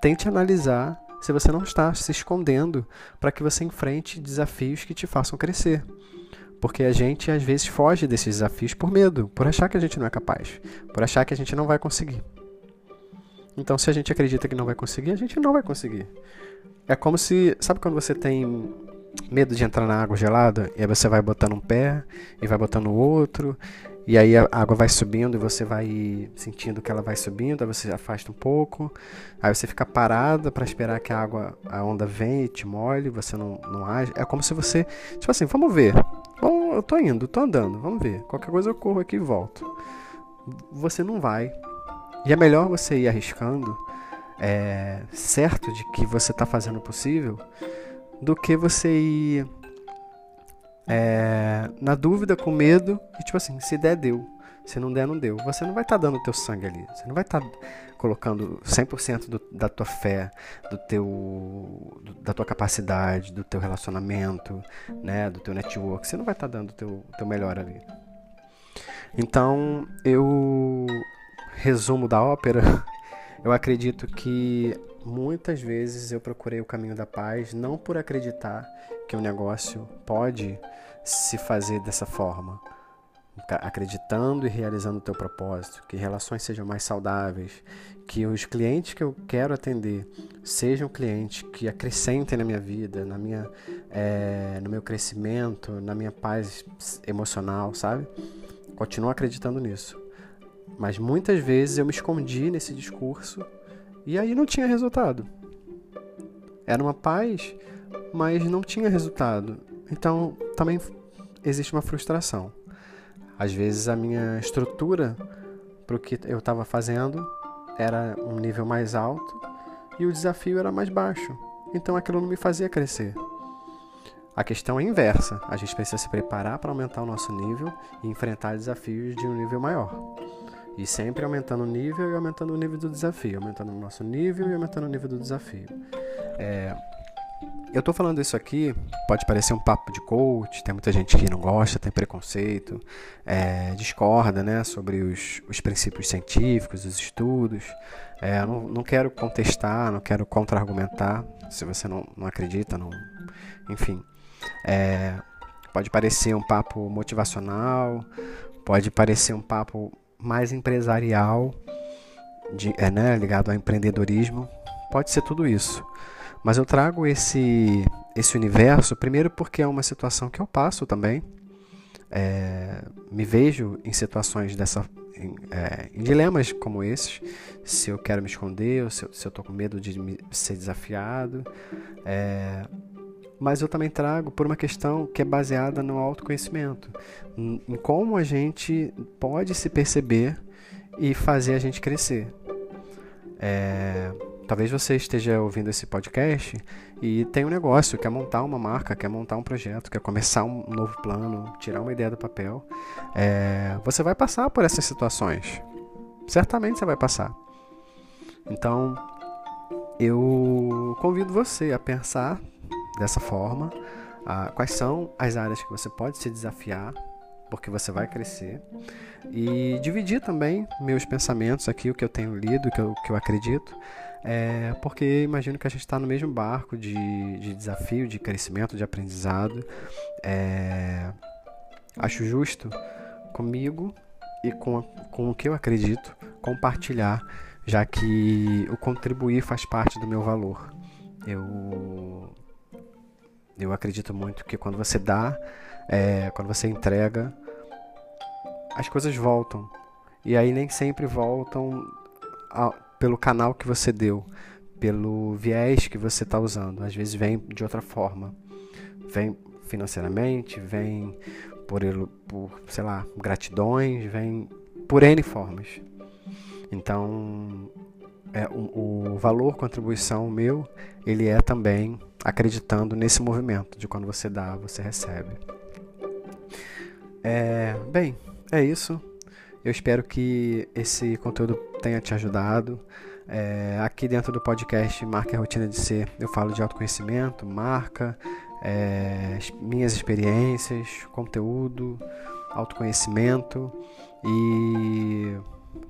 tente analisar se você não está se escondendo para que você enfrente desafios que te façam crescer. Porque a gente às vezes foge desses desafios por medo, por achar que a gente não é capaz, por achar que a gente não vai conseguir. Então, se a gente acredita que não vai conseguir, a gente não vai conseguir. É como se, sabe quando você tem medo de entrar na água gelada e aí você vai botando um pé e vai botando o outro e aí a água vai subindo e você vai sentindo que ela vai subindo, aí você afasta um pouco, aí você fica parada para esperar que a água, a onda venha e te molhe, você não, não age. É como se você, tipo assim, vamos ver, vamos, eu tô indo, tô andando, vamos ver, qualquer coisa eu corro aqui e volto. Você não vai. E é melhor você ir arriscando, é, certo de que você está fazendo o possível, do que você ir é, na dúvida, com medo, e tipo assim, se der, deu. Se não der, não deu. Você não vai estar tá dando o teu sangue ali. Você não vai estar tá colocando 100% do, da tua fé, do teu, do, da tua capacidade, do teu relacionamento, né, do teu network. Você não vai estar tá dando o teu, teu melhor ali. Então, eu resumo da ópera, eu acredito que muitas vezes eu procurei o caminho da paz não por acreditar que o negócio pode se fazer dessa forma, acreditando e realizando o teu propósito, que relações sejam mais saudáveis, que os clientes que eu quero atender sejam clientes que acrescentem na minha vida, na minha, é, no meu crescimento, na minha paz emocional, sabe? Continuo acreditando nisso. Mas muitas vezes eu me escondi nesse discurso e aí não tinha resultado. Era uma paz, mas não tinha resultado. Então também existe uma frustração. Às vezes a minha estrutura para o que eu estava fazendo era um nível mais alto e o desafio era mais baixo. Então aquilo não me fazia crescer. A questão é inversa. A gente precisa se preparar para aumentar o nosso nível e enfrentar desafios de um nível maior. E sempre aumentando o nível e aumentando o nível do desafio, aumentando o nosso nível e aumentando o nível do desafio. É, eu tô falando isso aqui, pode parecer um papo de coach, tem muita gente que não gosta, tem preconceito, é, discorda né, sobre os, os princípios científicos, os estudos. É, não, não quero contestar, não quero contra-argumentar, se você não, não acredita, não, enfim. É, pode parecer um papo motivacional, pode parecer um papo mais empresarial, de, é, né, ligado ao empreendedorismo, pode ser tudo isso. Mas eu trago esse, esse universo, primeiro porque é uma situação que eu passo também. É, me vejo em situações dessa. Em, é, em, dilemas como esses. Se eu quero me esconder, ou se, eu estou com medo de me, ser desafiado. É, mas eu também trago por uma questão que é baseada no autoconhecimento, em, como a gente pode se perceber e fazer a gente crescer. É, Talvez você esteja ouvindo esse podcast e tem um negócio, quer montar uma marca, quer montar um projeto, quer começar um novo plano, tirar uma ideia do papel. É, você vai passar por essas situações. Certamente você vai passar. Então, eu convido você a pensar dessa forma. A, quais são as áreas que você pode se desafiar, porque você vai crescer. E dividir também meus pensamentos aqui, o que eu tenho lido, o que eu, que eu acredito. É, porque imagino que a gente está no mesmo barco de, de desafio, de crescimento, de aprendizado. É, acho justo comigo e com, com o que eu acredito compartilhar, já que o contribuir faz parte do meu valor. Eu, eu acredito muito que quando você dá, é, quando você entrega, as coisas voltam. E aí nem sempre voltam a, pelo canal que você deu, pelo viés que você está usando. Às vezes vem de outra forma. Vem financeiramente, vem por, por sei lá, gratidões, vem por N formas. Então, é, o, o valor contribuição meu, ele é também acreditando nesse movimento de quando você dá, você recebe. É, bem, é isso. Eu espero que esse conteúdo tenha te ajudado. É, aqui dentro do podcast Marca a Rotina de Ser, eu falo de autoconhecimento, marca, é, minhas experiências, conteúdo, autoconhecimento e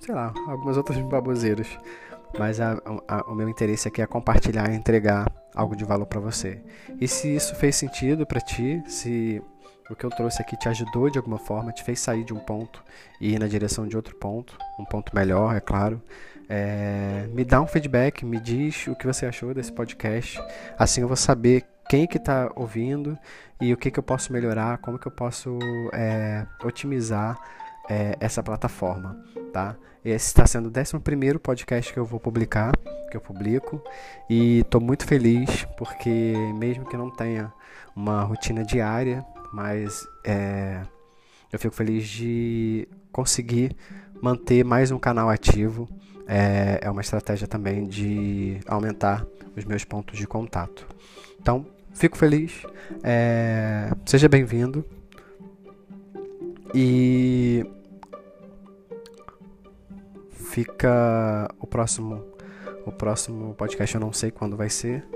sei lá, algumas outras baboseiras. Mas a, a, o meu interesse aqui é compartilhar e entregar algo de valor para você. E se isso fez sentido para ti, se o que eu trouxe aqui te ajudou de alguma forma, te fez sair de um ponto e ir na direção de outro ponto, um ponto melhor, é claro. É, me dá um feedback, me diz o que você achou desse podcast. Assim eu vou saber quem que está ouvindo e o que, que eu posso melhorar, como que eu posso é, otimizar é, essa plataforma, tá? Esse está sendo o 11 podcast que eu vou publicar, que eu publico, e estou muito feliz porque mesmo que não tenha uma rotina diária, mas é, eu fico feliz de conseguir manter mais um canal ativo. É, é uma estratégia também de aumentar os meus pontos de contato. Então, fico feliz. É, seja bem-vindo. E fica o próximo o próximo podcast eu não sei quando vai ser,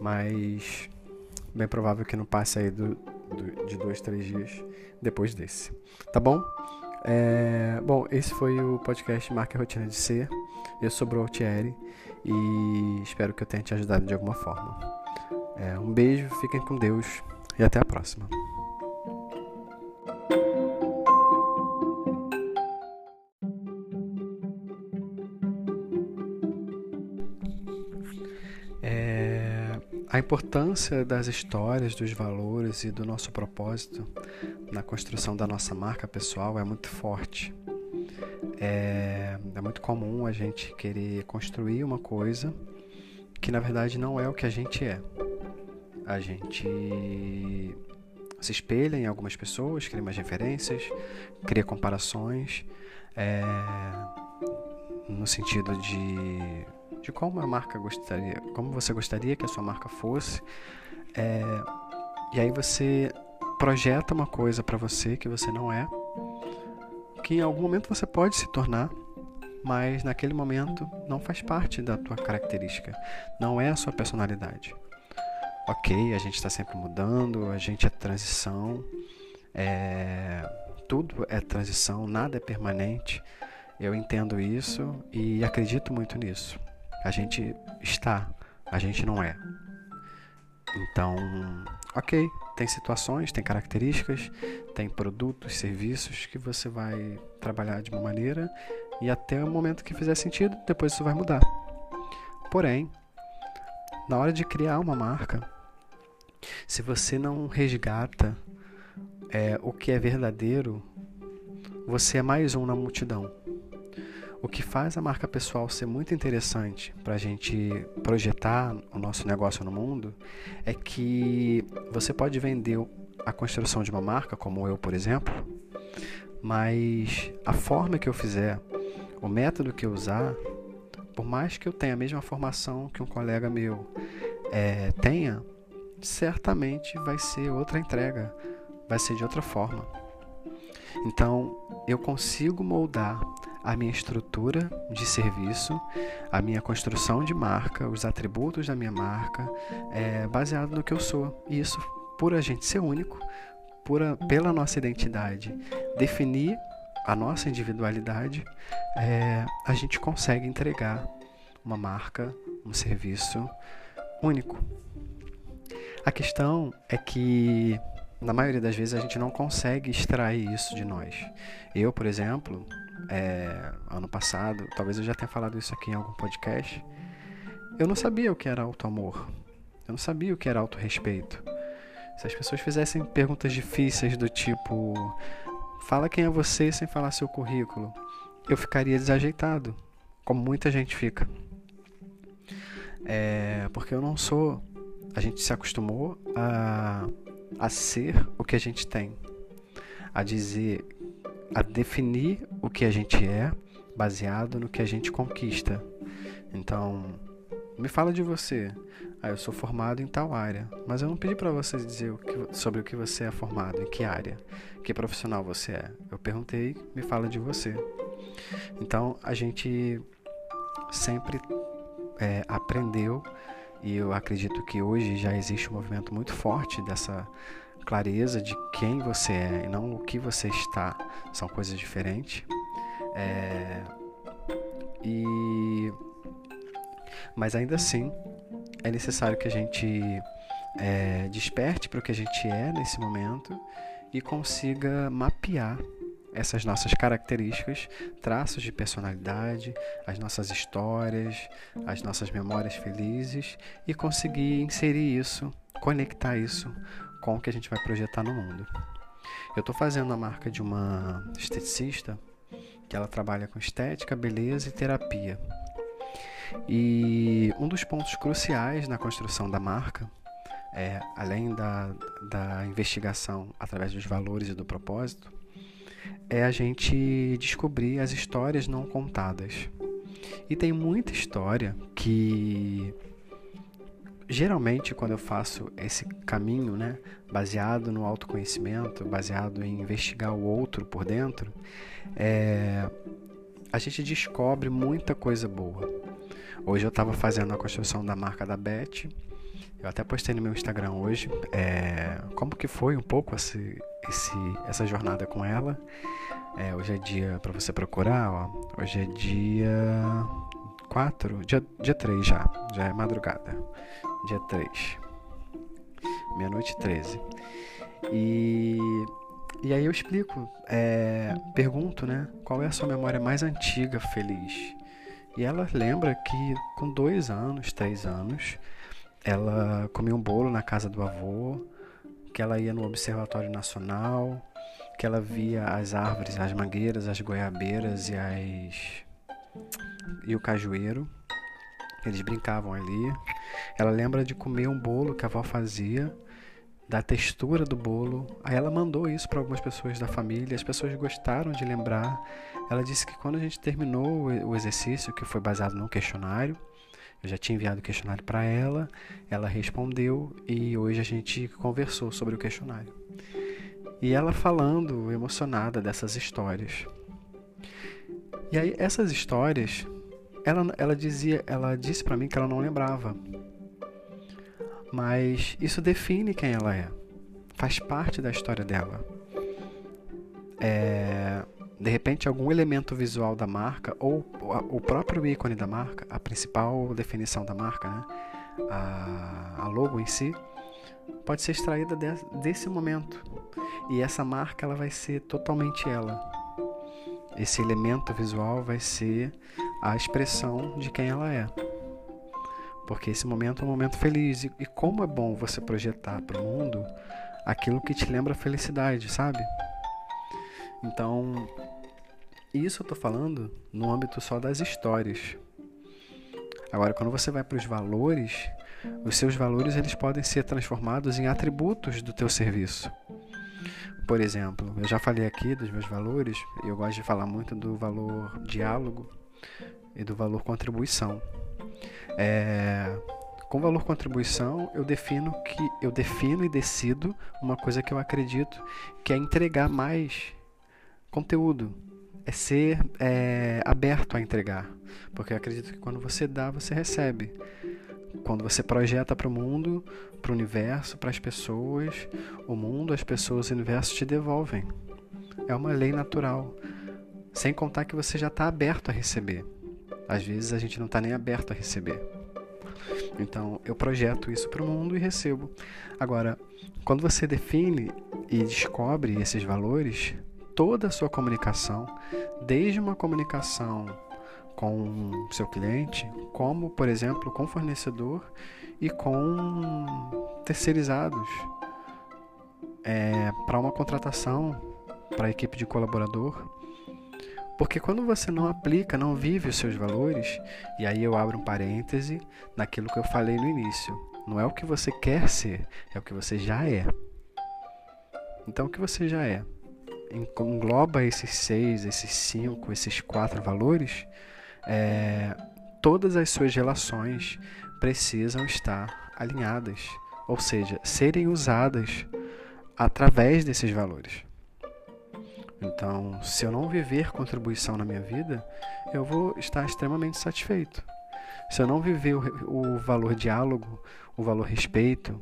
mas bem provável que não passe aí do, de dois, três dias depois desse. Tá bom? É, bom, esse foi o podcast Marca Rotina de Ser. Eu sou o Altieri e espero que eu tenha te ajudado de alguma forma. É, um beijo, fiquem com Deus e até a próxima. A importância das histórias, dos valores e do nosso propósito na construção da nossa marca pessoal é muito forte. É, é, muito comum a gente querer construir uma coisa que na verdade não é o que a gente é. A gente se espelha em algumas pessoas, cria umas referências, cria comparações, é, no sentido de de como a marca gostaria, como você gostaria que a sua marca fosse. É, e aí você projeta uma coisa para você que você não é, que em algum momento você pode se tornar, mas naquele momento não faz parte da tua característica, não é a sua personalidade. ok, a gente está sempre mudando, a gente é transição, é, tudo é transição, nada é permanente. Eu entendo isso e acredito muito nisso. A gente está, a gente não é. Então, ok, tem situações, tem características, tem produtos, serviços que você vai trabalhar de uma maneira e até o momento que fizer sentido, depois isso vai mudar. Porém, na hora de criar uma marca, se você não resgata é, o que é verdadeiro, você é mais um na multidão. O que faz a marca pessoal ser muito interessante para a gente projetar o nosso negócio no mundo é que você pode vender a construção de uma marca, como eu, por exemplo, mas a forma que eu fizer, o método que eu usar, por mais que eu tenha a mesma formação que um colega meu é, tenha, certamente vai ser outra entrega, vai ser de outra forma. Então, eu consigo moldar a minha estrutura de serviço, a minha construção de marca, os atributos da minha marca, é, baseado no que eu sou. E isso, por a gente ser único, por a, pela nossa identidade, definir a nossa individualidade, é, a gente consegue entregar uma marca, um serviço único. A questão é que na maioria das vezes a gente não consegue extrair isso de nós. Eu, por exemplo, é, ano passado, talvez eu já tenha falado isso aqui em algum podcast, eu não sabia o que era auto-amor. Eu não sabia o que era auto-respeito. Se as pessoas fizessem perguntas difíceis do tipo: fala quem é você sem falar seu currículo, eu ficaria desajeitado, como muita gente fica. É, porque eu não sou. A gente se acostumou a, a ser o que a gente tem, a dizer a definir o que a gente é baseado no que a gente conquista. Então, me fala de você. Ah, eu sou formado em tal área, mas eu não pedi para você dizer o que, sobre o que você é formado, em que área, que profissional você é. Eu perguntei, me fala de você. Então, a gente sempre é, aprendeu e eu acredito que hoje já existe um movimento muito forte dessa clareza de quem você é e não o que você está. São coisas diferentes. É... E... Mas ainda assim, é necessário que a gente é, desperte para o que a gente é nesse momento e consiga mapear essas nossas características, traços de personalidade, as nossas histórias, as nossas memórias felizes e conseguir inserir isso, conectar isso com o que a gente vai projetar no mundo. Eu estou fazendo a marca de uma esteticista que ela trabalha com estética, beleza e terapia. E um dos pontos cruciais na construção da marca é, além da, da investigação através dos valores e do propósito, é a gente descobrir as histórias não contadas. E tem muita história que geralmente quando eu faço esse caminho, né, baseado no autoconhecimento, baseado em investigar o outro por dentro, é, a gente descobre muita coisa boa. Hoje eu estava fazendo a construção da marca da Beth. Eu até postei no meu Instagram hoje é, como que foi um pouco esse, esse, essa jornada com ela. É, hoje é dia para você procurar, ó. Hoje é dia 4, dia, dia 3 já, já é madrugada dia 3. Meia-noite 13. E, e aí eu explico, é, pergunto, né? Qual é a sua memória mais antiga feliz? E ela lembra que com dois anos, três anos, ela comia um bolo na casa do avô, que ela ia no Observatório Nacional, que ela via as árvores, as mangueiras, as goiabeiras e as e o cajueiro eles brincavam ali. Ela lembra de comer um bolo que a avó fazia, da textura do bolo. Aí ela mandou isso para algumas pessoas da família. As pessoas gostaram de lembrar. Ela disse que quando a gente terminou o exercício, que foi baseado num questionário, eu já tinha enviado o questionário para ela, ela respondeu e hoje a gente conversou sobre o questionário. E ela falando emocionada dessas histórias. E aí essas histórias ela, ela dizia, ela disse para mim que ela não lembrava. mas isso define quem ela é, faz parte da história dela. É, de repente, algum elemento visual da marca ou o próprio ícone da marca, a principal definição da marca, né? a, a logo em si, pode ser extraída de, desse momento. E essa marca ela vai ser totalmente ela. Esse elemento visual vai ser a expressão de quem ela é. Porque esse momento é um momento feliz. E, como é bom você projetar para o mundo aquilo que te lembra felicidade, sabe? Então, isso eu estou falando no âmbito só das histórias. Agora, quando você vai para os valores, os seus valores eles podem ser transformados em atributos do teu serviço. Por exemplo, eu já falei aqui dos meus valores, eu gosto de falar muito do valor diálogo e do valor contribuição. É, com valor contribuição, eu defino que eu defino e decido uma coisa que eu acredito, que é entregar mais conteúdo, é ser é, aberto a entregar. Porque eu acredito que quando você dá, você recebe. Quando você projeta para o mundo, para o universo, para as pessoas, o mundo, as pessoas, o universo te devolvem. É uma lei natural. Sem contar que você já está aberto a receber. Às vezes a gente não está nem aberto a receber. Então eu projeto isso para o mundo e recebo. Agora, quando você define e descobre esses valores, toda a sua comunicação, desde uma comunicação com seu cliente, como, por exemplo, com fornecedor e com terceirizados, é, para uma contratação, para a equipe de colaborador. Porque quando você não aplica, não vive os seus valores, e aí eu abro um parêntese naquilo que eu falei no início. Não é o que você quer ser, é o que você já é. Então, o que você já é? engloba esses seis, esses cinco, esses quatro valores, é, todas as suas relações precisam estar alinhadas, ou seja, serem usadas através desses valores. Então, se eu não viver contribuição na minha vida, eu vou estar extremamente satisfeito. Se eu não viver o, o valor diálogo, o valor respeito,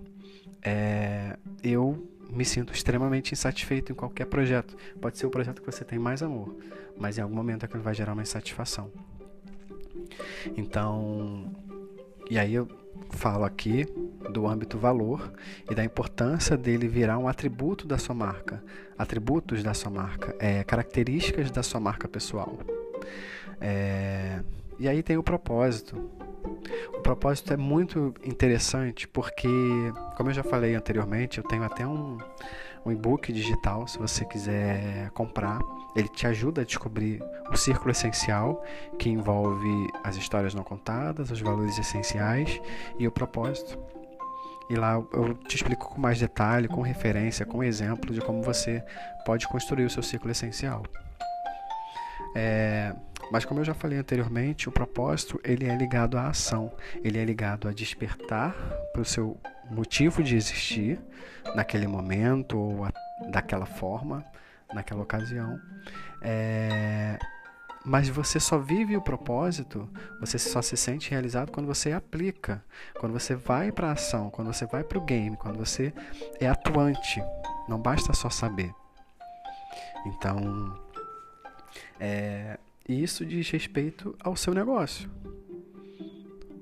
é, eu me sinto extremamente insatisfeito em qualquer projeto. Pode ser o projeto que você tem mais amor, mas em algum momento aquilo vai gerar uma insatisfação. Então, e aí eu falo aqui do âmbito valor e da importância dele virar um atributo da sua marca, atributos da sua marca, é, características da sua marca pessoal. É, e aí tem o propósito. O propósito é muito interessante porque, como eu já falei anteriormente, eu tenho até um, um e-book digital, se você quiser comprar. Ele te ajuda a descobrir o círculo essencial, que envolve as histórias não contadas, os valores essenciais e o propósito. E lá eu te explico com mais detalhe, com referência, com exemplo de como você pode construir o seu ciclo essencial. É, mas como eu já falei anteriormente, o propósito ele é ligado à ação, ele é ligado a despertar para o seu motivo de existir naquele momento ou a, daquela forma, naquela ocasião. É, mas você só vive o propósito, você só se sente realizado quando você aplica, quando você vai para a ação, quando você vai para o game, quando você é atuante. Não basta só saber. Então, é, e isso diz respeito ao seu negócio.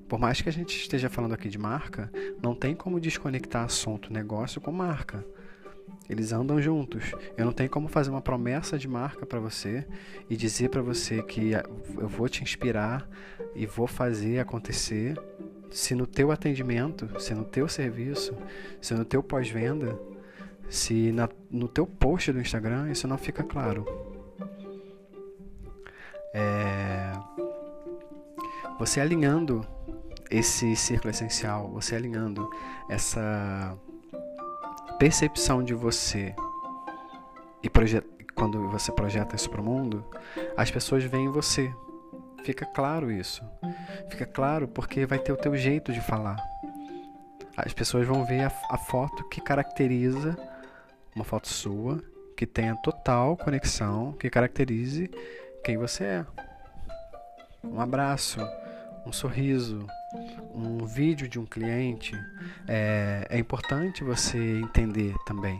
Por mais que a gente esteja falando aqui de marca, não tem como desconectar assunto negócio com marca. Eles andam juntos. Eu não tenho como fazer uma promessa de marca para você e dizer para você que eu vou te inspirar e vou fazer acontecer se no teu atendimento, se no teu serviço, se no teu pós-venda, se na, no teu post do Instagram isso não fica claro é, você alinhando esse círculo essencial, você alinhando essa percepção de você e quando você projeta isso para o mundo, as pessoas veem você. Fica claro isso. Fica claro porque vai ter o teu jeito de falar. As pessoas vão ver a, a foto que caracteriza uma foto sua, que tenha total conexão, que caracterize quem você é. Um abraço, um sorriso, um vídeo de um cliente, é, é importante você entender também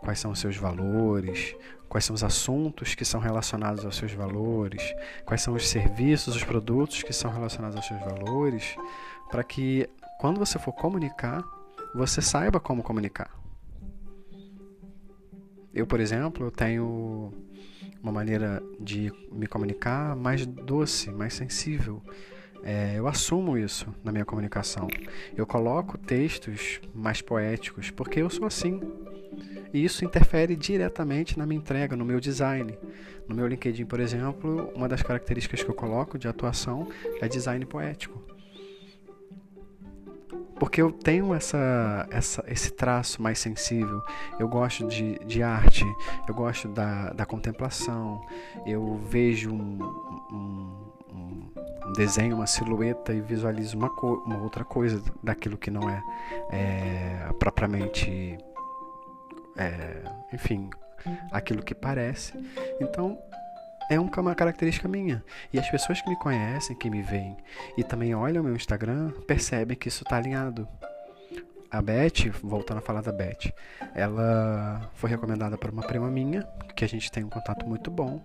quais são os seus valores, quais são os assuntos que são relacionados aos seus valores, quais são os serviços, os produtos que são relacionados aos seus valores, para que quando você for comunicar, você saiba como comunicar. Eu, por exemplo, tenho uma maneira de me comunicar mais doce, mais sensível. É, eu assumo isso na minha comunicação. Eu coloco textos mais poéticos porque eu sou assim. E isso interfere diretamente na minha entrega, no meu design. No meu LinkedIn, por exemplo, uma das características que eu coloco de atuação é design poético. Porque eu tenho essa, essa, esse traço mais sensível. Eu gosto de, de arte, eu gosto da, da contemplação. Eu vejo um, um, um desenho, uma silhueta e visualizo uma, uma outra coisa daquilo que não é, é propriamente é, enfim, aquilo que parece. Então, é uma característica minha. E as pessoas que me conhecem, que me veem e também olham meu Instagram, percebem que isso está alinhado. A Beth, voltando a falar da Beth, ela foi recomendada por uma prima minha, que a gente tem um contato muito bom.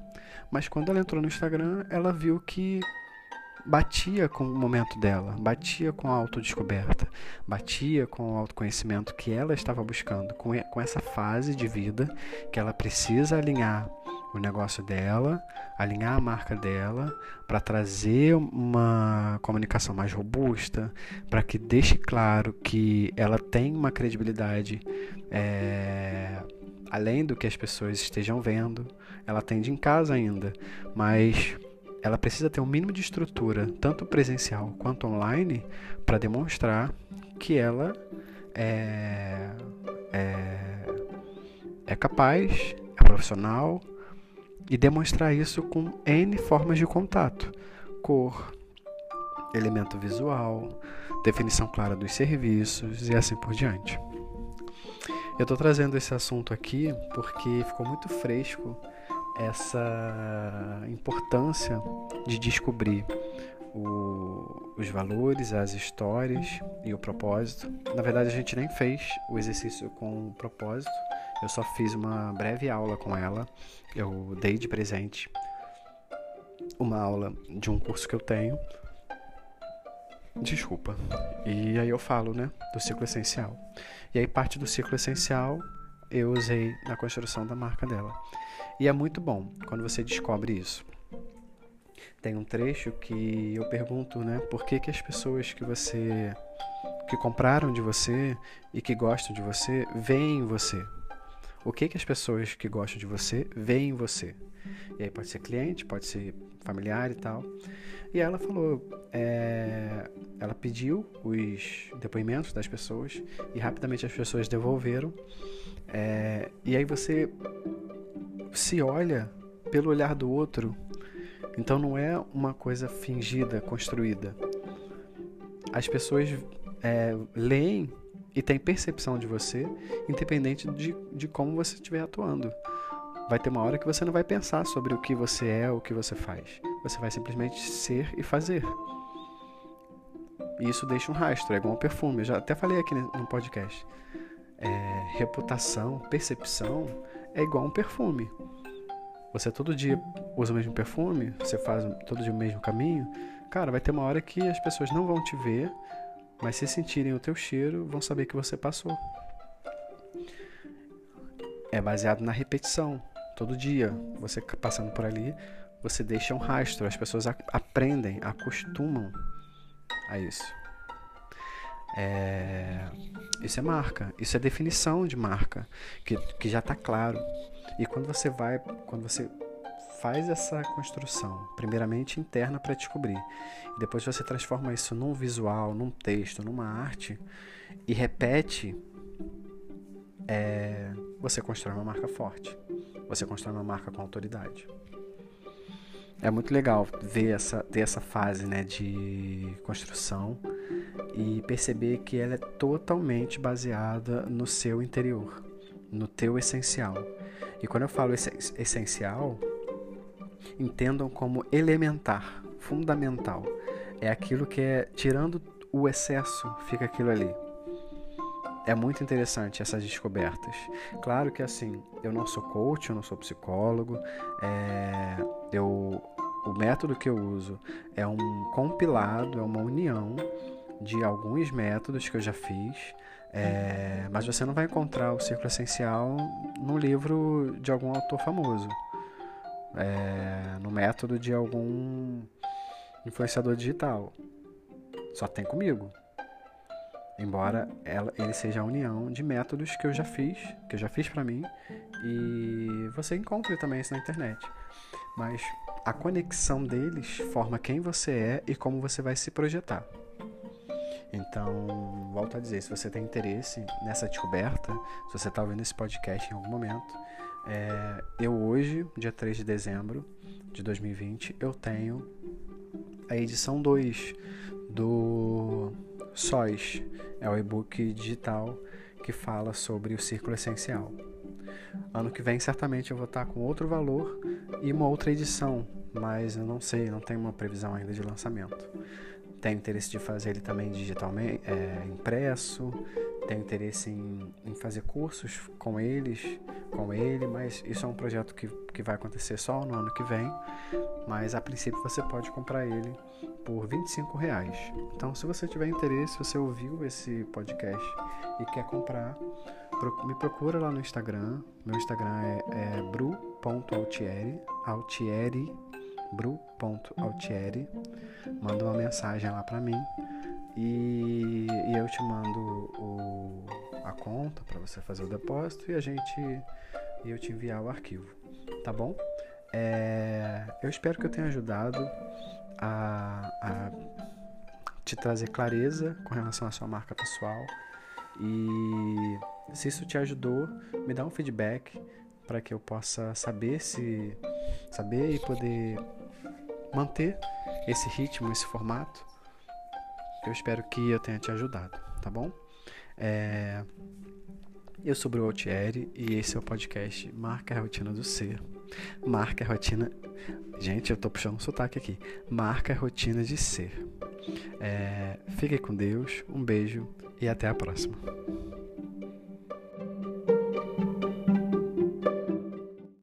Mas quando ela entrou no Instagram, ela viu que batia com o momento dela, batia com a autodescoberta, batia com o autoconhecimento que ela estava buscando, com, com essa fase de vida que ela precisa alinhar o negócio dela, alinhar a marca dela, para trazer uma comunicação mais robusta, para que deixe claro que ela tem uma credibilidade é, além do que as pessoas estejam vendo. Ela atende em casa ainda, mas ela precisa ter um mínimo de estrutura, tanto presencial quanto online, para demonstrar que ela é, é, é capaz, é profissional e demonstrar isso com N formas de contato: cor, elemento visual, definição clara dos serviços e assim por diante. Eu estou trazendo esse assunto aqui porque ficou muito fresco essa importância de descobrir o, os valores, as histórias e o propósito. Na verdade, a gente nem fez o exercício com o propósito, eu só fiz uma breve aula com ela. Eu dei de presente uma aula de um curso que eu tenho. Desculpa. E aí eu falo, né, do ciclo essencial. E aí parte do ciclo essencial eu usei na construção da marca dela. E é muito bom quando você descobre isso. Tem um trecho que eu pergunto, né, por que, que as pessoas que você que compraram de você e que gostam de você veem em você? O que que as pessoas que gostam de você veem em você? E aí pode ser cliente, pode ser familiar e tal. E ela falou, é, ela pediu os depoimentos das pessoas e rapidamente as pessoas devolveram. É, e aí você se olha pelo olhar do outro. Então não é uma coisa fingida, construída. As pessoas é, leem e têm percepção de você, independente de, de como você estiver atuando. Vai ter uma hora que você não vai pensar sobre o que você é, o que você faz. Você vai simplesmente ser e fazer. E isso deixa um rastro, é igual um perfume. Eu já até falei aqui no podcast. É, reputação, percepção é igual um perfume. Você todo dia usa o mesmo perfume, você faz todo dia o mesmo caminho, cara, vai ter uma hora que as pessoas não vão te ver, mas se sentirem o teu cheiro, vão saber que você passou. É baseado na repetição. Todo dia, você passando por ali, você deixa um rastro, as pessoas aprendem, acostumam a isso. É, isso é marca, isso é definição de marca, que, que já está claro. E quando você vai, quando você faz essa construção, primeiramente interna para descobrir, e depois você transforma isso num visual, num texto, numa arte e repete, é, você constrói uma marca forte. Você constrói uma marca com autoridade. É muito legal ver essa, ter essa fase né, de construção e perceber que ela é totalmente baseada no seu interior, no teu essencial. E quando eu falo essencial, entendam como elementar, fundamental. É aquilo que é tirando o excesso fica aquilo ali. É muito interessante essas descobertas. Claro que assim, eu não sou coach, eu não sou psicólogo, é, eu, o método que eu uso é um compilado, é uma união de alguns métodos que eu já fiz, é, mas você não vai encontrar o círculo essencial no livro de algum autor famoso, é, no método de algum influenciador digital. Só tem comigo. Embora ela, ele seja a união de métodos que eu já fiz, que eu já fiz para mim, e você encontra também isso na internet. Mas a conexão deles forma quem você é e como você vai se projetar. Então, volto a dizer, se você tem interesse nessa descoberta, se você está ouvindo esse podcast em algum momento, é, eu hoje, dia 3 de dezembro de 2020, eu tenho a edição 2 do Sóis, é o e-book digital que fala sobre o círculo essencial. Ano que vem, certamente, eu vou estar com outro valor e uma outra edição, mas eu não sei, não tenho uma previsão ainda de lançamento. Tenho interesse de fazer ele também digitalmente, é, impresso, tenho interesse em, em, fazer cursos com eles, com ele, mas isso é um projeto que, que vai acontecer só no ano que vem. Mas a princípio você pode comprar ele por 25 reais. Então, se você tiver interesse, você ouviu esse podcast e quer comprar, me procura lá no Instagram. Meu Instagram é, é bru.altieri, altieri, bru.altieri. Manda uma mensagem lá para mim e, e, eu te mando o, a conta para você fazer o depósito e a gente e eu te enviar o arquivo, tá bom? É, eu espero que eu tenha ajudado a, a te trazer clareza com relação à sua marca pessoal. E se isso te ajudou, me dá um feedback para que eu possa saber se saber e poder manter esse ritmo, esse formato. Eu espero que eu tenha te ajudado, tá bom? É... Eu sou o Altieri e esse é o podcast Marca a Rotina do Ser. Marca a rotina. Gente, eu tô puxando um sotaque aqui. Marca a rotina de ser. É, fique com Deus, um beijo e até a próxima.